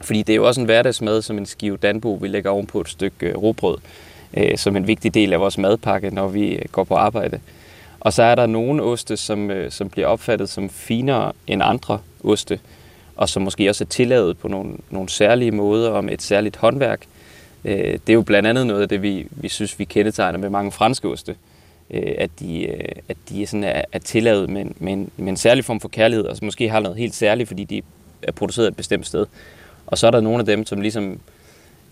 Fordi det er jo også en hverdagsmad som en skive danbo, vi lægger ovenpå et stykke øh, råbrød, øh, som en vigtig del af vores madpakke, når vi øh, går på arbejde. Og så er der nogle oste, som, øh, som bliver opfattet som finere end andre oste, og som måske også er tilladet på nogle, nogle særlige måder og med et særligt håndværk. Øh, det er jo blandt andet noget af det, vi, vi synes, vi kendetegner med mange franske oste. Øh, at de, øh, at de sådan er, er tilladet med, med, en, med en særlig form for kærlighed, og som måske har noget helt særligt, fordi de er produceret et bestemt sted. Og så er der nogle af dem, som ligesom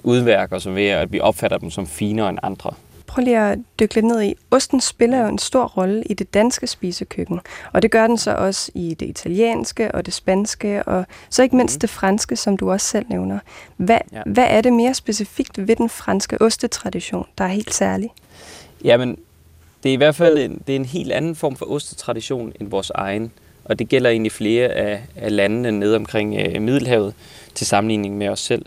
udværker sig ved, at vi opfatter dem som finere end andre. Prøv lige at dykke lidt ned i. Osten spiller jo en stor rolle i det danske spisekøkken, og det gør den så også i det italienske og det spanske, og så ikke mindst mm. det franske, som du også selv nævner. Hvad, ja. hvad er det mere specifikt ved den franske ostetradition, der er helt særlig? Jamen, det er i hvert fald en, det er en helt anden form for ostetradition end vores egen. Og det gælder egentlig flere af, af landene nede omkring øh, Middelhavet til sammenligning med os selv.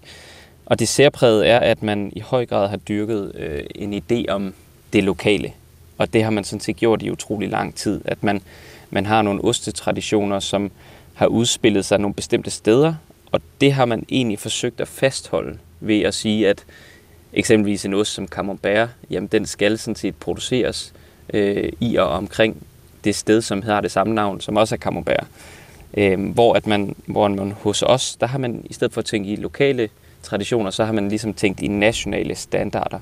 Og det særpræget er, at man i høj grad har dyrket øh, en idé om det lokale. Og det har man sådan set gjort i utrolig lang tid. At man, man har nogle ostetraditioner, som har udspillet sig nogle bestemte steder, og det har man egentlig forsøgt at fastholde ved at sige, at eksempelvis en ost som camembert, jamen den skal sådan set produceres øh, i og omkring det sted, som har det samme navn, som også er camembert. Øh, hvor, at man, hvor man hos os, der har man i stedet for at tænke i lokale traditioner, så har man ligesom tænkt i nationale standarder.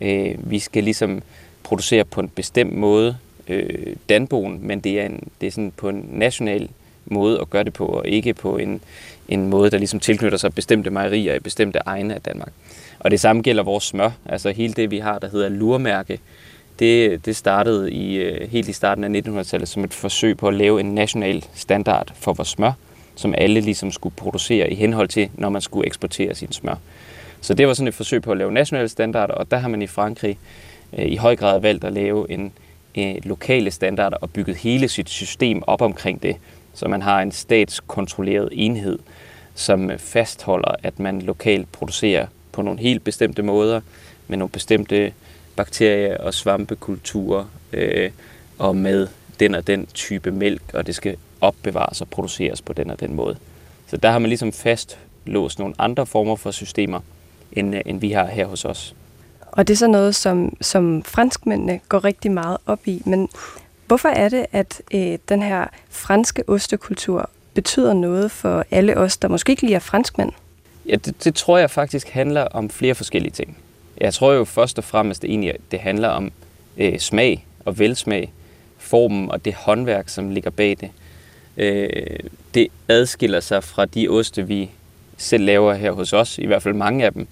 Øh, vi skal ligesom producere på en bestemt måde øh, danboen, men det er, en, det er sådan på en national måde at gøre det på, og ikke på en, en måde, der ligesom tilknytter sig bestemte mejerier i bestemte egne af Danmark. Og det samme gælder vores smør. Altså hele det, vi har, der hedder lurmærke, det, det startede i, øh, helt i starten af 1900-tallet som et forsøg på at lave en national standard for vores smør, som alle ligesom skulle producere i henhold til, når man skulle eksportere sin smør. Så det var sådan et forsøg på at lave nationale standarder, og der har man i Frankrig øh, i høj grad valgt at lave en, øh, lokale standarder og bygget hele sit system op omkring det. Så man har en statskontrolleret enhed, som øh, fastholder, at man lokalt producerer på nogle helt bestemte måder, med nogle bestemte bakterie- og svampekulturer, øh, og med den og den type mælk, og det skal opbevares og produceres på den og den måde. Så der har man ligesom fastlåst nogle andre former for systemer, end, øh, end vi har her hos os. Og det er så noget, som, som franskmændene går rigtig meget op i. Men hvorfor er det, at øh, den her franske ostekultur betyder noget for alle os, der måske ikke lige er franskmænd? Ja, det, det tror jeg faktisk handler om flere forskellige ting. Jeg tror jo først og fremmest, det at det handler om øh, smag og velsmag, formen og det håndværk, som ligger bag det. Øh, det adskiller sig fra de oste, vi selv laver her hos os, i hvert fald mange af dem.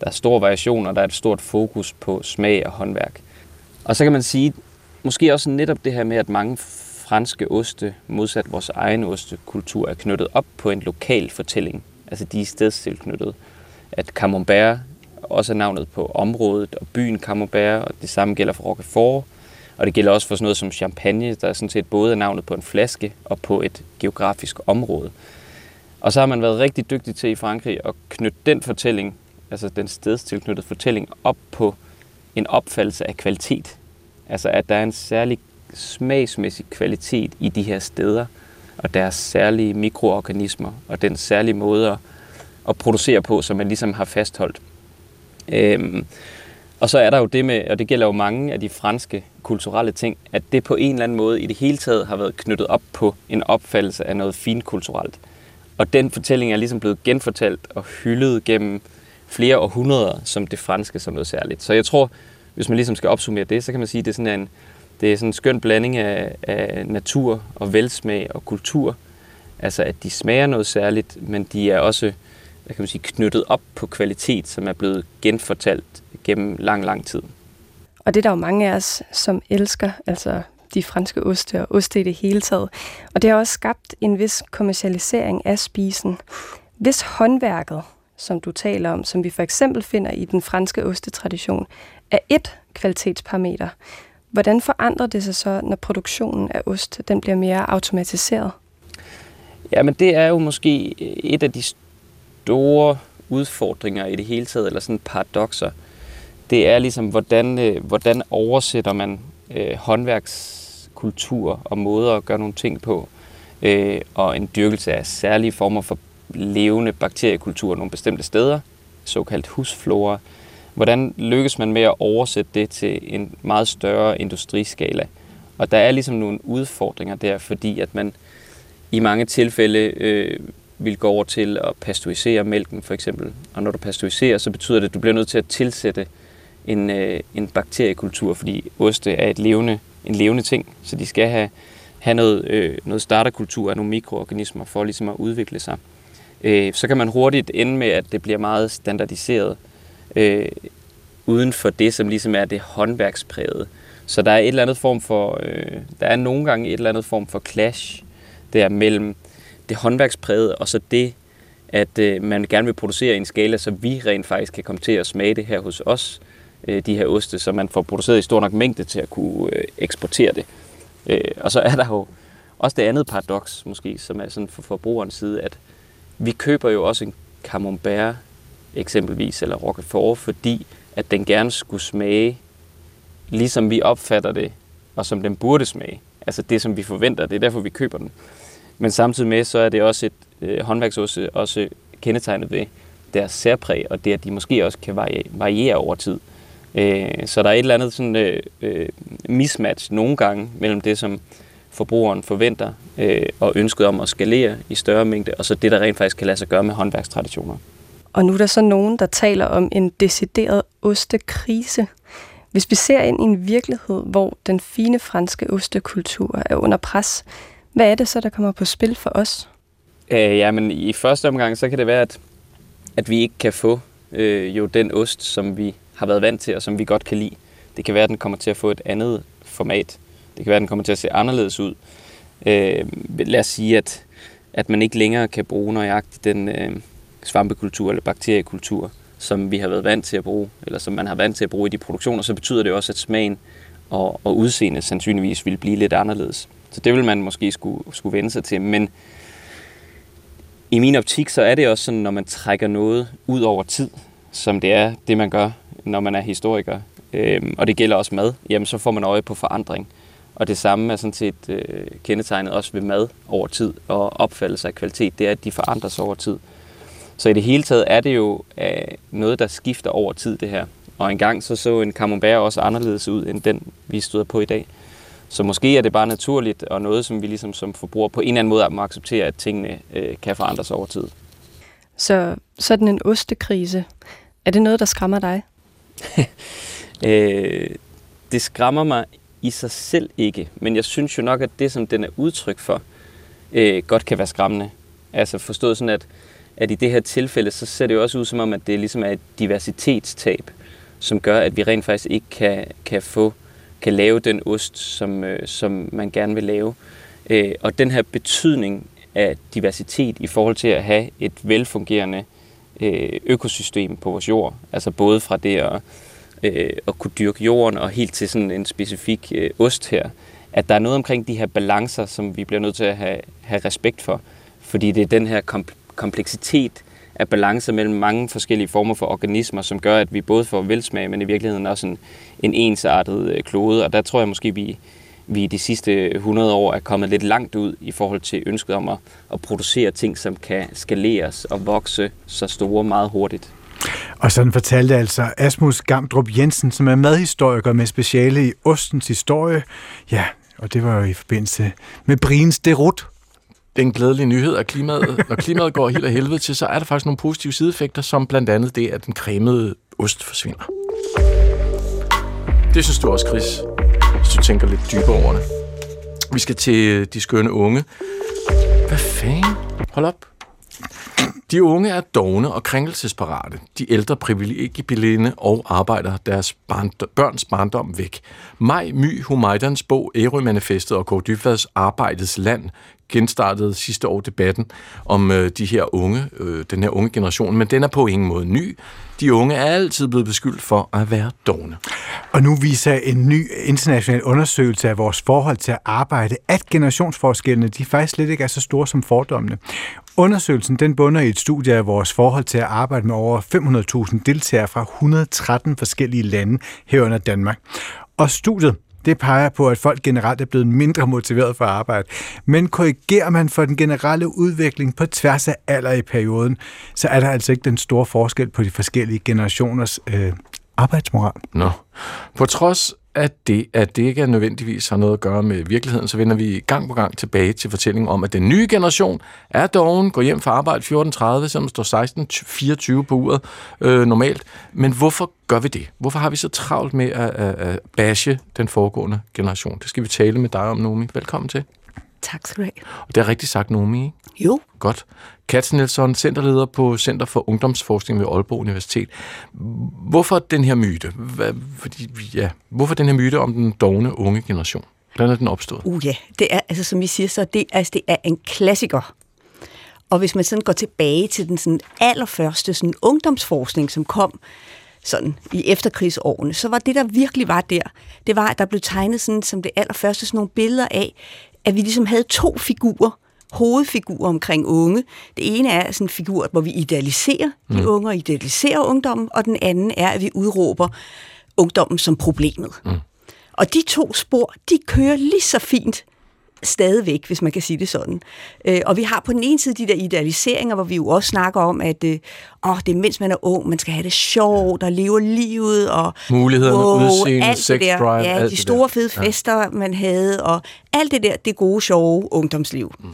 Der er stor variation, og der er et stort fokus på smag og håndværk. Og så kan man sige, måske også netop det her med, at mange franske oste, modsat vores egen ostekultur, er knyttet op på en lokal fortælling. Altså de er stedstilknyttet. At Camembert også er navnet på området og byen Camembert, og det samme gælder for Roquefort. Og det gælder også for sådan noget som champagne, der er sådan set både er navnet på en flaske og på et geografisk område. Og så har man været rigtig dygtig til i Frankrig at knytte den fortælling, altså den stedstilknyttede fortælling, op på en opfattelse af kvalitet. Altså at der er en særlig smagsmæssig kvalitet i de her steder, og deres særlige mikroorganismer, og den særlige måde at producere på, som man ligesom har fastholdt. Øhm, og så er der jo det med, og det gælder jo mange af de franske kulturelle ting, at det på en eller anden måde i det hele taget har været knyttet op på en opfattelse af noget fint kulturelt. Og den fortælling er ligesom blevet genfortalt og hyldet gennem flere århundreder som det franske som noget særligt. Så jeg tror, hvis man ligesom skal opsummere det, så kan man sige, at det er sådan en, det er sådan en skøn blanding af, af natur og velsmag og kultur. Altså at de smager noget særligt, men de er også hvad kan man sige, knyttet op på kvalitet, som er blevet genfortalt gennem lang, lang tid. Og det er der jo mange af os, som elsker, altså de franske oste og oste i det hele taget. Og det har også skabt en vis kommercialisering af spisen. Hvis håndværket, som du taler om, som vi for eksempel finder i den franske ostetradition, er et kvalitetsparameter, hvordan forandrer det sig så, når produktionen af ost den bliver mere automatiseret? Ja, men det er jo måske et af de store udfordringer i det hele taget, eller sådan paradoxer, det er ligesom, hvordan, øh, hvordan oversætter man øh, håndværkskultur og måder at gøre nogle ting på, øh, og en dyrkelse af særlige former for levende bakteriekultur nogle bestemte steder, såkaldt husflora. Hvordan lykkes man med at oversætte det til en meget større industriskala? Og der er ligesom nogle udfordringer der, fordi at man i mange tilfælde øh, vil gå over til at pasteurisere mælken for eksempel. Og når du pasteuriserer, så betyder det, at du bliver nødt til at tilsætte en, øh, en bakteriekultur, fordi oste er et levende, en levende ting, så de skal have, have noget, øh, noget starterkultur af nogle mikroorganismer for ligesom at udvikle sig. Øh, så kan man hurtigt ende med, at det bliver meget standardiseret øh, uden for det, som ligesom er det håndværkspræget. Så der er et eller andet form for, øh, der er nogle gange et eller andet form for clash der mellem det håndværkspræget og så det, at øh, man gerne vil producere i en skala, så vi rent faktisk kan komme til at smage det her hos os, øh, de her oste, så man får produceret i stor nok mængde til at kunne øh, eksportere det. Øh, og så er der jo også det andet paradoks, måske, som er sådan for forbrugerens side, at vi køber jo også en camembert eksempelvis, eller roquefort, fordi at den gerne skulle smage, ligesom vi opfatter det, og som den burde smage. Altså det, som vi forventer, det er derfor, vi køber den. Men samtidig med, så er det også et øh, håndværksoste også kendetegnet ved deres særpræg, og det, at de måske også kan variere, variere over tid. Øh, så der er et eller andet sådan, øh, øh, mismatch nogle gange mellem det, som forbrugeren forventer øh, og ønsket om at skalere i større mængde, og så det, der rent faktisk kan lade sig gøre med håndværkstraditioner. Og nu er der så nogen, der taler om en decideret ostekrise. Hvis vi ser ind i en virkelighed, hvor den fine franske ostekultur er under pres, hvad er det så, der kommer på spil for os? Øh, ja, men i første omgang, så kan det være, at, at vi ikke kan få øh, jo den ost, som vi har været vant til, og som vi godt kan lide. Det kan være, at den kommer til at få et andet format. Det kan være, at den kommer til at se anderledes ud. Øh, lad os sige, at, at man ikke længere kan bruge nøjagtigt den øh, svampekultur eller bakteriekultur, som vi har været vant til at bruge, eller som man har vant til at bruge i de produktioner, så betyder det også, at smagen og, og udseendet sandsynligvis vil blive lidt anderledes. Så det vil man måske skulle, skulle vende sig til. Men i min optik, så er det også sådan, når man trækker noget ud over tid, som det er det, man gør, når man er historiker, øh, og det gælder også mad, jamen så får man øje på forandring. Og det samme er sådan set øh, kendetegnet også ved mad over tid og opfattelse af kvalitet, det er, at de forandrer sig over tid. Så i det hele taget er det jo øh, noget, der skifter over tid, det her. Og engang så så en camembert også anderledes ud, end den, vi stod på i dag. Så måske er det bare naturligt, og noget, som vi ligesom som forbruger på en eller anden måde må acceptere, at tingene øh, kan forandre sig over tid. Så sådan en ostekrise, er det noget, der skræmmer dig? øh, det skræmmer mig i sig selv ikke, men jeg synes jo nok, at det, som den er udtryk for, øh, godt kan være skræmmende. Altså forstået sådan, at, at i det her tilfælde, så ser det jo også ud som om, at det ligesom er et diversitetstab, som gør, at vi rent faktisk ikke kan, kan få kan lave den ost, som, øh, som man gerne vil lave. Øh, og den her betydning af diversitet i forhold til at have et velfungerende øh, økosystem på vores jord, altså både fra det at, øh, at kunne dyrke jorden og helt til sådan en specifik øh, ost her, at der er noget omkring de her balancer, som vi bliver nødt til at have, have respekt for, fordi det er den her kompleksitet af balance mellem mange forskellige former for organismer, som gør, at vi både får velsmag, men i virkeligheden også en, en ensartet øh, klode. Og der tror jeg måske, vi, vi de sidste 100 år er kommet lidt langt ud i forhold til ønsket om at, at producere ting, som kan skaleres og vokse så store meget hurtigt. Og sådan fortalte altså Asmus Gamdrup Jensen, som er madhistoriker med speciale i ostens historie. Ja, og det var jo i forbindelse med Briens Derut, den glædelige nyhed, at klimaet, når klimaet går helt af helvede til, så er der faktisk nogle positive sideeffekter, som blandt andet det, at den cremede ost forsvinder. Det synes du også, Chris, hvis du tænker lidt dybere over det. Vi skal til de skønne unge. Hvad fanden? Hold op. De unge er dogne og krænkelsesparate. De ældre privilegiebilinde og arbejder deres barnd- børns barndom væk. Maj My Humaydans bog Ærø-manifestet og Kåre Dybvads Arbejdets Land genstartede sidste år debatten om øh, de her unge, øh, den her unge generation, men den er på ingen måde ny. De unge er altid blevet beskyldt for at være dogne. Og nu viser en ny international undersøgelse af vores forhold til at arbejde, at generationsforskellene de faktisk slet ikke er så store som fordommene. Undersøgelsen den bunder i et studie af vores forhold til at arbejde med over 500.000 deltagere fra 113 forskellige lande herunder Danmark. Og studiet det peger på, at folk generelt er blevet mindre motiveret for arbejde. Men korrigerer man for den generelle udvikling på tværs af alder i perioden, så er der altså ikke den store forskel på de forskellige generationers øh, arbejdsmoral. Nå. På trods at det, at det ikke er nødvendigvis har noget at gøre med virkeligheden, så vender vi gang på gang tilbage til fortællingen om, at den nye generation er doven, går hjem fra arbejde 14.30, selvom står 16.24 på uret øh, normalt. Men hvorfor gør vi det? Hvorfor har vi så travlt med at, at, at bashe den foregående generation? Det skal vi tale med dig om, Nomi. Velkommen til. Tak skal du have. Og det er rigtig sagt, Nomi, ikke? Jo. Godt. Katz Nielsen, centerleder på Center for Ungdomsforskning ved Aalborg Universitet. Hvorfor den her myte? Hvad, fordi, ja, hvorfor den her myte om den dogne unge generation? Hvordan er den opstået? Uh ja, det er, altså som vi siger, så det, altså, det er en klassiker. Og hvis man sådan går tilbage til den sådan allerførste sådan ungdomsforskning, som kom sådan i efterkrigsårene, så var det, der virkelig var der, det var, at der blev tegnet sådan, som det allerførste sådan nogle billeder af, at vi ligesom havde to figurer, hovedfigurer omkring unge. Det ene er sådan en figur, hvor vi idealiserer de mm. unge og idealiserer ungdommen, og den anden er, at vi udråber ungdommen som problemet. Mm. Og de to spor, de kører lige så fint stadigvæk, hvis man kan sige det sådan. Øh, og vi har på den ene side de der idealiseringer, hvor vi jo også snakker om, at øh, åh, det er mens man er ung, man skal have det sjovt og leve livet. Og, Mulighederne, wow, udseende, sex der, drive, ja, alt de det store der. fede fester, ja. man havde, og alt det der, det gode, sjove ungdomsliv. Mm.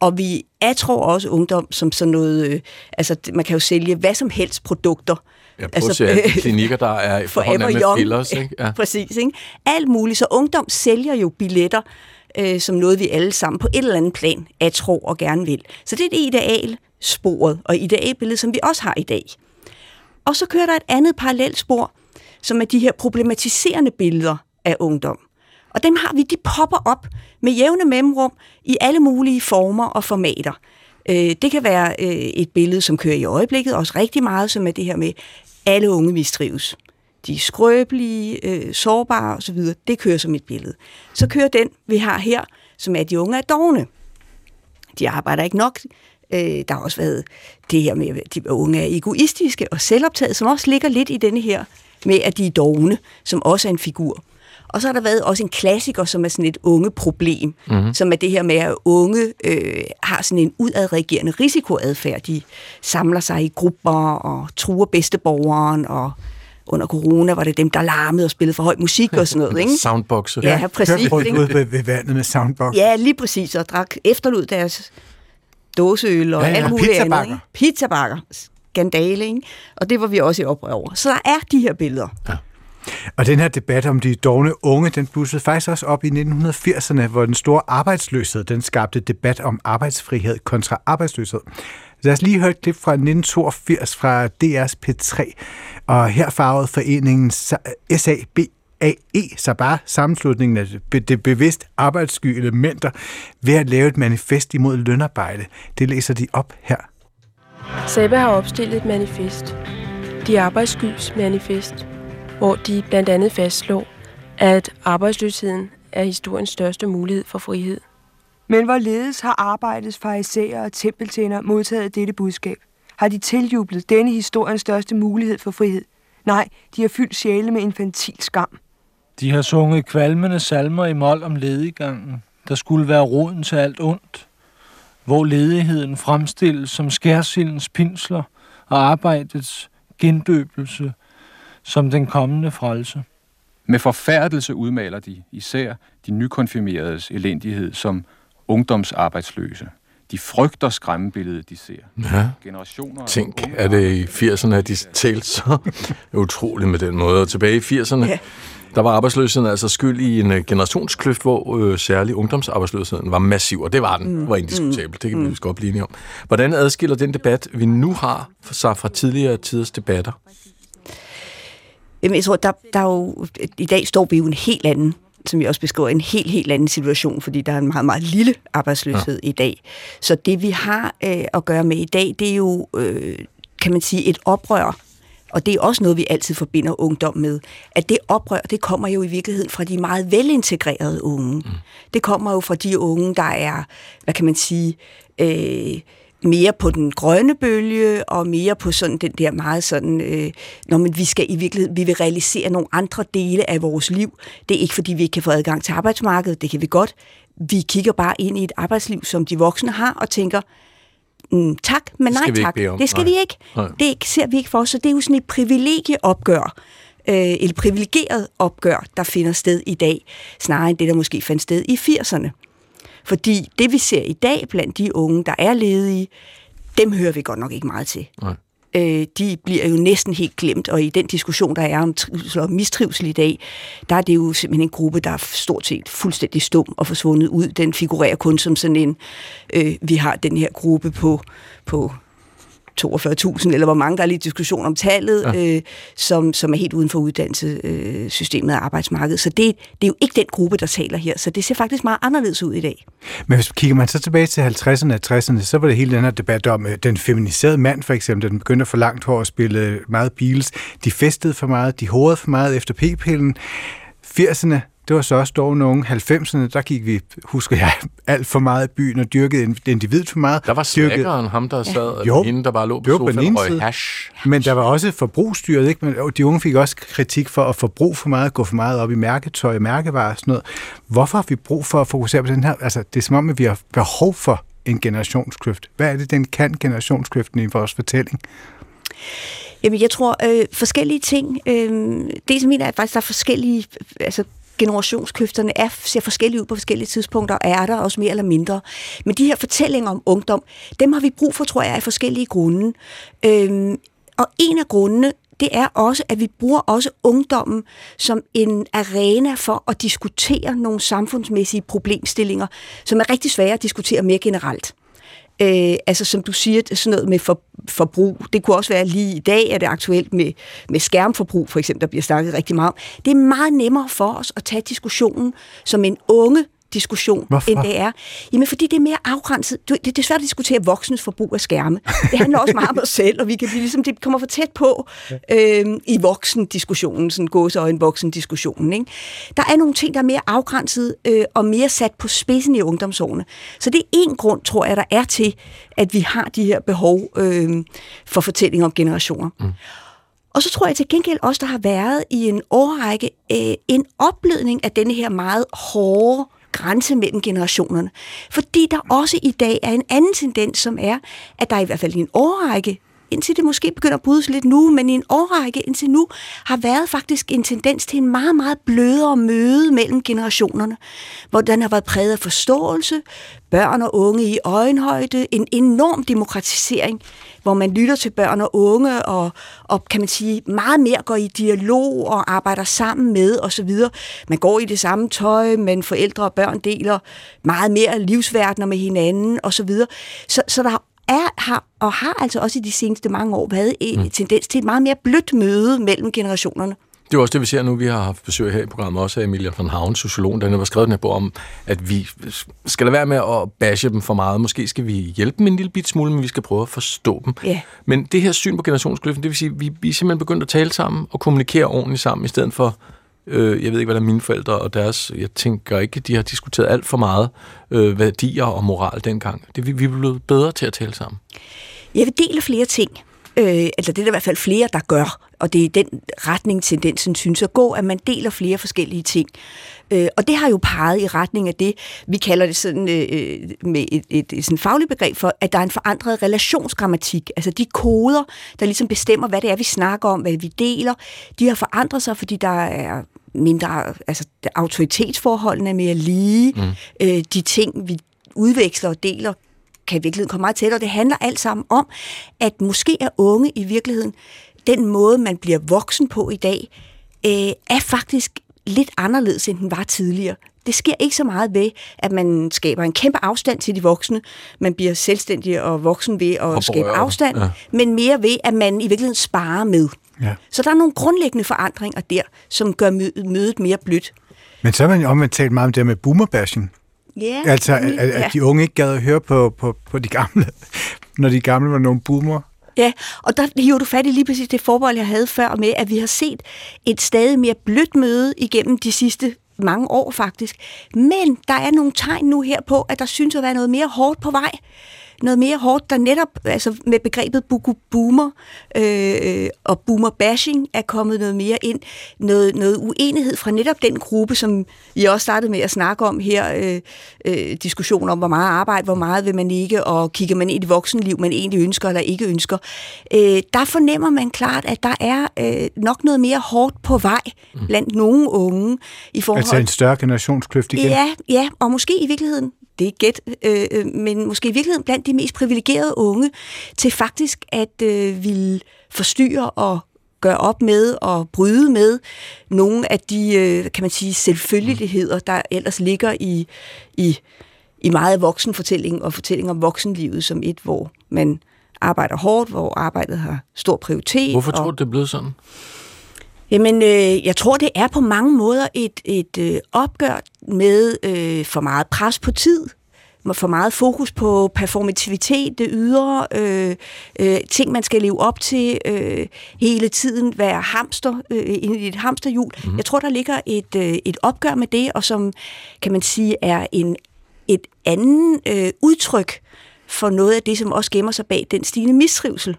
Og vi tror også ungdom som sådan noget, øh, altså man kan jo sælge hvad som helst produkter. Ja, altså, at de klinikker, der er Forever med Young. fillers, ikke? Ja. Præcis, ikke? Alt muligt. Så ungdom sælger jo billetter, øh, som noget, vi alle sammen på et eller andet plan er tro og gerne vil. Så det er det ideal sporet og idealbillede, som vi også har i dag. Og så kører der et andet parallelt spor, som er de her problematiserende billeder af ungdom. Og dem har vi, de popper op med jævne mellemrum i alle mulige former og formater. Øh, det kan være øh, et billede, som kører i øjeblikket, også rigtig meget, som er det her med, alle unge mistrives. De er skrøbelige, øh, sårbare osv. Det kører som et billede. Så kører den, vi har her, som er, at de unge er dogne. De arbejder ikke nok. Øh, der har også været det her med, at de unge er egoistiske og selvoptaget, som også ligger lidt i denne her med, at de er dogne, som også er en figur. Og så har der været også en klassiker, som er sådan et unge problem, mm-hmm. som er det her med, at unge øh, har sådan en udadreagerende risikoadfærd. De samler sig i grupper og truer bedsteborgeren, og under corona var det dem, der larmede og spillede for høj musik og sådan noget. Ikke? Soundboxer. Ja, præcis. Kørte ud ved, ved vandet med soundbox. Ja, lige præcis, og drak efterlud deres dåseøl og Ja, ja, alt muligt pizzabakker. andet. Ikke? Pizzabakker. Skandale, ikke? Og det var vi også i oprør over. Så der er de her billeder. Og den her debat om de dogne unge, den blussede faktisk også op i 1980'erne, hvor den store arbejdsløshed, den skabte debat om arbejdsfrihed kontra arbejdsløshed. Lad os lige høre et klip fra 1982 fra DR's P3, og her farvede foreningen SAB AE, så bare sammenslutningen af det- bevidst arbejdssky elementer, ved at lave et manifest imod lønarbejde. Det læser de op her. Sæbe har opstillet et manifest. De arbejdsskyds manifest, hvor de blandt andet fastslår, at arbejdsløsheden er historiens største mulighed for frihed. Men hvorledes har arbejdets farisæer og tempeltjener modtaget dette budskab? Har de tiljublet denne historiens største mulighed for frihed? Nej, de har fyldt sjæle med infantil skam. De har sunget kvalmende salmer i mål om lediggangen, der skulle være roden til alt ondt, hvor ledigheden fremstilles som skærsildens pinsler og arbejdets gendøbelse som den kommende frelse. Med forfærdelse udmaler de især de nykonfirmeredes elendighed som ungdomsarbejdsløse. De frygter skræmmebilledet, de ser. Ja. Generationer Tænk, er det i 80'erne, at de talte så utroligt med den måde. Og tilbage i 80'erne, Ja. der var arbejdsløsheden altså skyld i en øh, generationskløft, hvor øh, særlig ungdomsarbejdsløsheden var massiv, og det var den, Mm. var indiskutabelt. Det kan vi vist godt blive enige om. Hvordan adskiller den debat, vi nu har, sig fra tidligere tiders debatter? Jamen, jeg tror, der, der er jo, i dag står vi jo en helt anden, som jeg også beskriver, en helt, helt anden situation, fordi der er en meget, meget lille arbejdsløshed ja. i dag. Så det, vi har øh, at gøre med i dag, det er jo, øh, kan man sige, et oprør, og det er også noget, vi altid forbinder ungdom med, at det oprør, det kommer jo i virkeligheden fra de meget velintegrerede unge. Mm. Det kommer jo fra de unge, der er, hvad kan man sige, øh, mere på den grønne bølge, og mere på sådan den der meget sådan, øh, når man, vi skal i virkeligheden, vi vil realisere nogle andre dele af vores liv. Det er ikke fordi, vi ikke kan få adgang til arbejdsmarkedet, det kan vi godt. Vi kigger bare ind i et arbejdsliv, som de voksne har, og tænker, mm, tak, men nej tak, det skal Nej. vi ikke. Nej. Det ikke- ser vi ikke for os, så det er jo sådan et privilegieopgør, øh, et privilegeret opgør, der finder sted i dag, snarere end det, der måske fandt sted i 80'erne. Fordi det, vi ser i dag blandt de unge, der er ledige, dem hører vi godt nok ikke meget til. Nej. Øh, de bliver jo næsten helt glemt, og i den diskussion, der er om trivsel og mistrivsel i dag, der er det jo simpelthen en gruppe, der er stort set fuldstændig stum og forsvundet ud. Den figurerer kun som sådan en, øh, vi har den her gruppe på, på 42.000, eller hvor mange, der er lidt diskussion om tallet, Ja. øh, som, som er helt uden for uddannelsessystemet og arbejdsmarkedet. Så det, det er jo ikke den gruppe, der taler her, så det ser faktisk meget anderledes ud i dag. Men hvis kigger man så tilbage til 50'erne og 60'erne, så var det hele den her debat om øh, den feminiserede mand, for eksempel, den begyndte at få langt hår og spille meget Beatles. De festede for meget, de hårede for meget efter p-pillen. 80'erne, det var så også dog nogle 90'erne, der gik vi, husker jeg, alt for meget i byen og dyrkede ind- individet for meget. Der var slaggeren, ham der sad, Jo. jo. hende der bare lå på den sofaen og røg side. hash. Men der var også forbrugsstyret, ikke? Men de unge fik også kritik for at forbruge for meget, gå for meget op i mærketøj og mærkevarer og sådan noget. Hvorfor har vi brug for at fokusere på den her? Altså, det er som om, at vi har behov for en generationskløft. Hvad er det, den kan generationskløften i vores fortælling? Jamen, jeg tror øh, forskellige ting. Øh, det, som mener jeg, at faktisk der er forskellige... Altså, generationskløfterne er, ser forskellige ud på forskellige tidspunkter, og er der også mere eller mindre. Men de her fortællinger om ungdom, dem har vi brug for, tror jeg, af forskellige grunde. Øhm, og en af grundene, det er også, at vi bruger også ungdommen som en arena for at diskutere nogle samfundsmæssige problemstillinger, som er rigtig svære at diskutere mere generelt. Øh, altså som du siger, sådan noget med for, forbrug. Det kunne også være lige i dag, er det aktuelt med, med skærmforbrug, for eksempel, der bliver snakket rigtig meget om. Det er meget nemmere for os at tage diskussionen som en unge diskussion, Hvorfor? end det er. Jamen, fordi det er mere afgrænset. Det, det er svært at diskutere voksnes forbrug af skærme. Det handler også meget om os selv, og vi kan blive ligesom, det kommer for tæt på øh, i voksendiskussionen, sådan gåseøjne voksendiskussionen. Ikke? Der er nogle ting, der er mere afgrænset øh, og mere sat på spidsen i ungdomsårene. Så det er en grund, tror jeg, der er til, at vi har de her behov øh, for fortællinger om generationer. Mm. Og så tror jeg til gengæld også, der har været i en årrække øh, en opblødning af denne her meget hårde grænse mellem generationerne. Fordi der også i dag er en anden tendens, som er, at der i hvert fald i en årrække, indtil det måske begynder at brydes lidt nu, men i en årrække indtil nu, har været faktisk en tendens til en meget, meget blødere møde mellem generationerne, hvor den har været præget af forståelse, børn og unge i øjenhøjde, en enorm demokratisering, hvor man lytter til børn og unge, og, og kan man sige, meget mere går i dialog og arbejder sammen med osv. Man går i det samme tøj, men forældre og børn deler meget mere livsverdener med hinanden osv. Så, så der er, har, og har altså også i de seneste mange år været en mm. tendens til et meget mere blødt møde mellem generationerne. Det er også det, vi ser nu. Vi har haft besøg her i programmet også af Emilia von Havn, sociologen, der har skrevet den her bog om, at vi skal lade være med at bashe dem for meget. Måske skal vi hjælpe dem en lille bit smule, men vi skal prøve at forstå dem. Ja. Men det her syn på generationskløften, det vil sige, at vi, vi er simpelthen begyndt at tale sammen og kommunikere ordentligt sammen, i stedet for, øh, jeg ved ikke, hvad der er mine forældre og deres, jeg tænker ikke, de har diskuteret alt for meget øh, værdier og moral dengang. Det, vi, vi er blevet bedre til at tale sammen. Jeg vil dele flere ting. Øh, eller det er der i hvert fald flere, der gør. Og det er den retning, tendensen synes at gå, at man deler flere forskellige ting. Øh, og det har jo peget i retning af det, vi kalder det sådan øh, øh med et, et, et sådan fagligt begreb for, at der er en forandret relationsgrammatik. Altså de koder, der ligesom bestemmer, hvad det er, vi snakker om, hvad vi deler, de har forandret sig, fordi der er mindre, altså autoritetsforholdene er mere lige. Mm. Øh, de ting, vi udveksler og deler, kan i virkeligheden komme meget tættere. Det handler alt sammen om, at måske er unge i virkeligheden, den måde, man bliver voksen på i dag, øh, er faktisk lidt anderledes, end den var tidligere. Det sker ikke så meget ved, at man skaber en kæmpe afstand til de voksne. Man bliver selvstændig og voksen ved at Og skabe afstand, ja. men mere ved, at man i virkeligheden sparer med. Ja. Så der er nogle grundlæggende forandringer der, som gør mødet, mere blødt. Men så har man omvendt talt meget om det med boomerbashing. Ja, Altså, at, at ja. de unge ikke gad at høre på, på, på de gamle, når de gamle var nogle boomer. Ja, og der hiver du fat i lige præcis det forbehold, jeg havde før med, at vi har set et stadig mere blødt møde igennem de sidste mange år faktisk. Men der er nogle tegn nu her på, at der synes at være noget mere hårdt på vej. Noget mere hårdt, der netop altså med begrebet buku boomer øh, og boomer bashing er kommet noget mere ind. Noget, noget uenighed fra netop den gruppe, som vi også startede med at snakke om her. Øh, øh, diskussion om, hvor meget arbejde, hvor meget vil man ikke, og kigger man ind i voksenliv, man egentlig ønsker eller ikke ønsker. Øh, der fornemmer man klart, at der er øh, nok noget mere hårdt på vej blandt nogle unge. I forhold... Altså en større generationskløft igen? Ja, ja, og måske i virkeligheden det er gæt, øh, øh, men måske i virkeligheden blandt de mest privilegerede unge, til faktisk at øh, ville forstyrre og gøre op med og bryde med nogle af de, øh, kan man sige, selvfølgeligheder, der ellers ligger i, i, i meget voksenfortælling og fortælling om voksenlivet som et, hvor man arbejder hårdt, hvor arbejdet har stor prioritet. Hvorfor tror og, du, det er blevet sådan? Jamen, øh, jeg tror, det er på mange måder et, et øh, opgør med øh, for meget pres på tid, for meget fokus på performativitet, det ydre, øh, øh, ting, man skal leve op til øh, hele tiden, være hamster øh, i et hamsterhjul. Mm. Jeg tror, der ligger et, øh, et opgør med det, og som, kan man sige, er en, et anden øh, udtryk for noget af det, som også gemmer sig bag den stigende mistrivsel,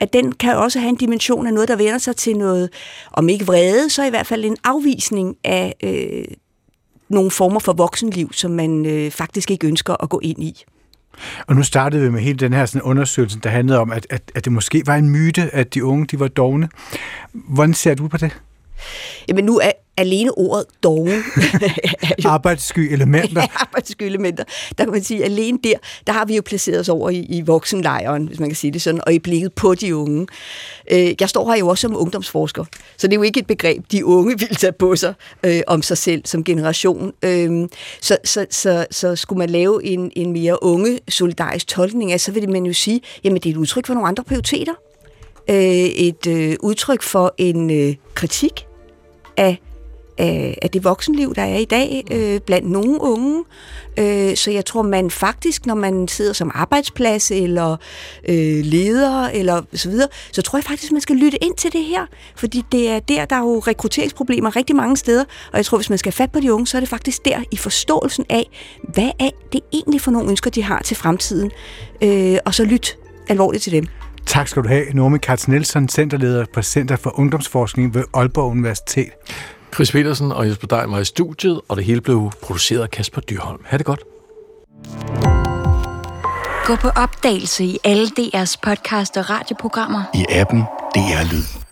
at den kan også have en dimension af noget, der vender sig til noget, om ikke vrede, så i hvert fald en afvisning af øh, nogle former for voksenliv, som man øh, faktisk ikke ønsker at gå ind i. Og nu startede vi med hele den her sådan, undersøgelse, der handlede om, at, at, at det måske var en myte, at de unge de var dogne. Hvordan ser du på det? Jamen nu er alene ordet doven. Arbejdssky elementer. Ja, arbejdssky elementer. Der kan man sige, alene der, der har vi jo placeret os over i, i voksenlejren, hvis man kan sige det sådan, og i blikket på de unge. Øh, jeg står her jo også som ungdomsforsker, så det er jo ikke et begreb, de unge vil tage på sig øh, om sig selv som generation. Øh, så, så, så, så skulle man lave en, en mere unge solidarisk tolkning af, så vil man jo sige, jamen det er et udtryk for nogle andre prioriteter. Øh, et øh, udtryk for en øh, kritik af, af, af det voksenliv, der er i dag øh, blandt nogle unge. Øh, så jeg tror, man faktisk, når man sidder som arbejdsplads eller øh, leder eller så videre, så tror jeg faktisk, man skal lytte ind til det her. Fordi det er der, der er jo rekrutteringsproblemer rigtig mange steder. Og jeg tror, hvis man skal fat på de unge, så er det faktisk der i forståelsen af, hvad er det egentlig for nogle ønsker, de har til fremtiden. Øh, og så lyt alvorligt til dem. Tak skal du have, Norme Karts Nielsen, centerleder på Center for Ungdomsforskning ved Aalborg Universitet. Chris Petersen og Jesper Dein var i studiet, og det hele blev produceret af Kasper Dyrholm. Ha' det godt. Gå på opdagelse i alle DR's podcast og radioprogrammer. I appen DR Lyd.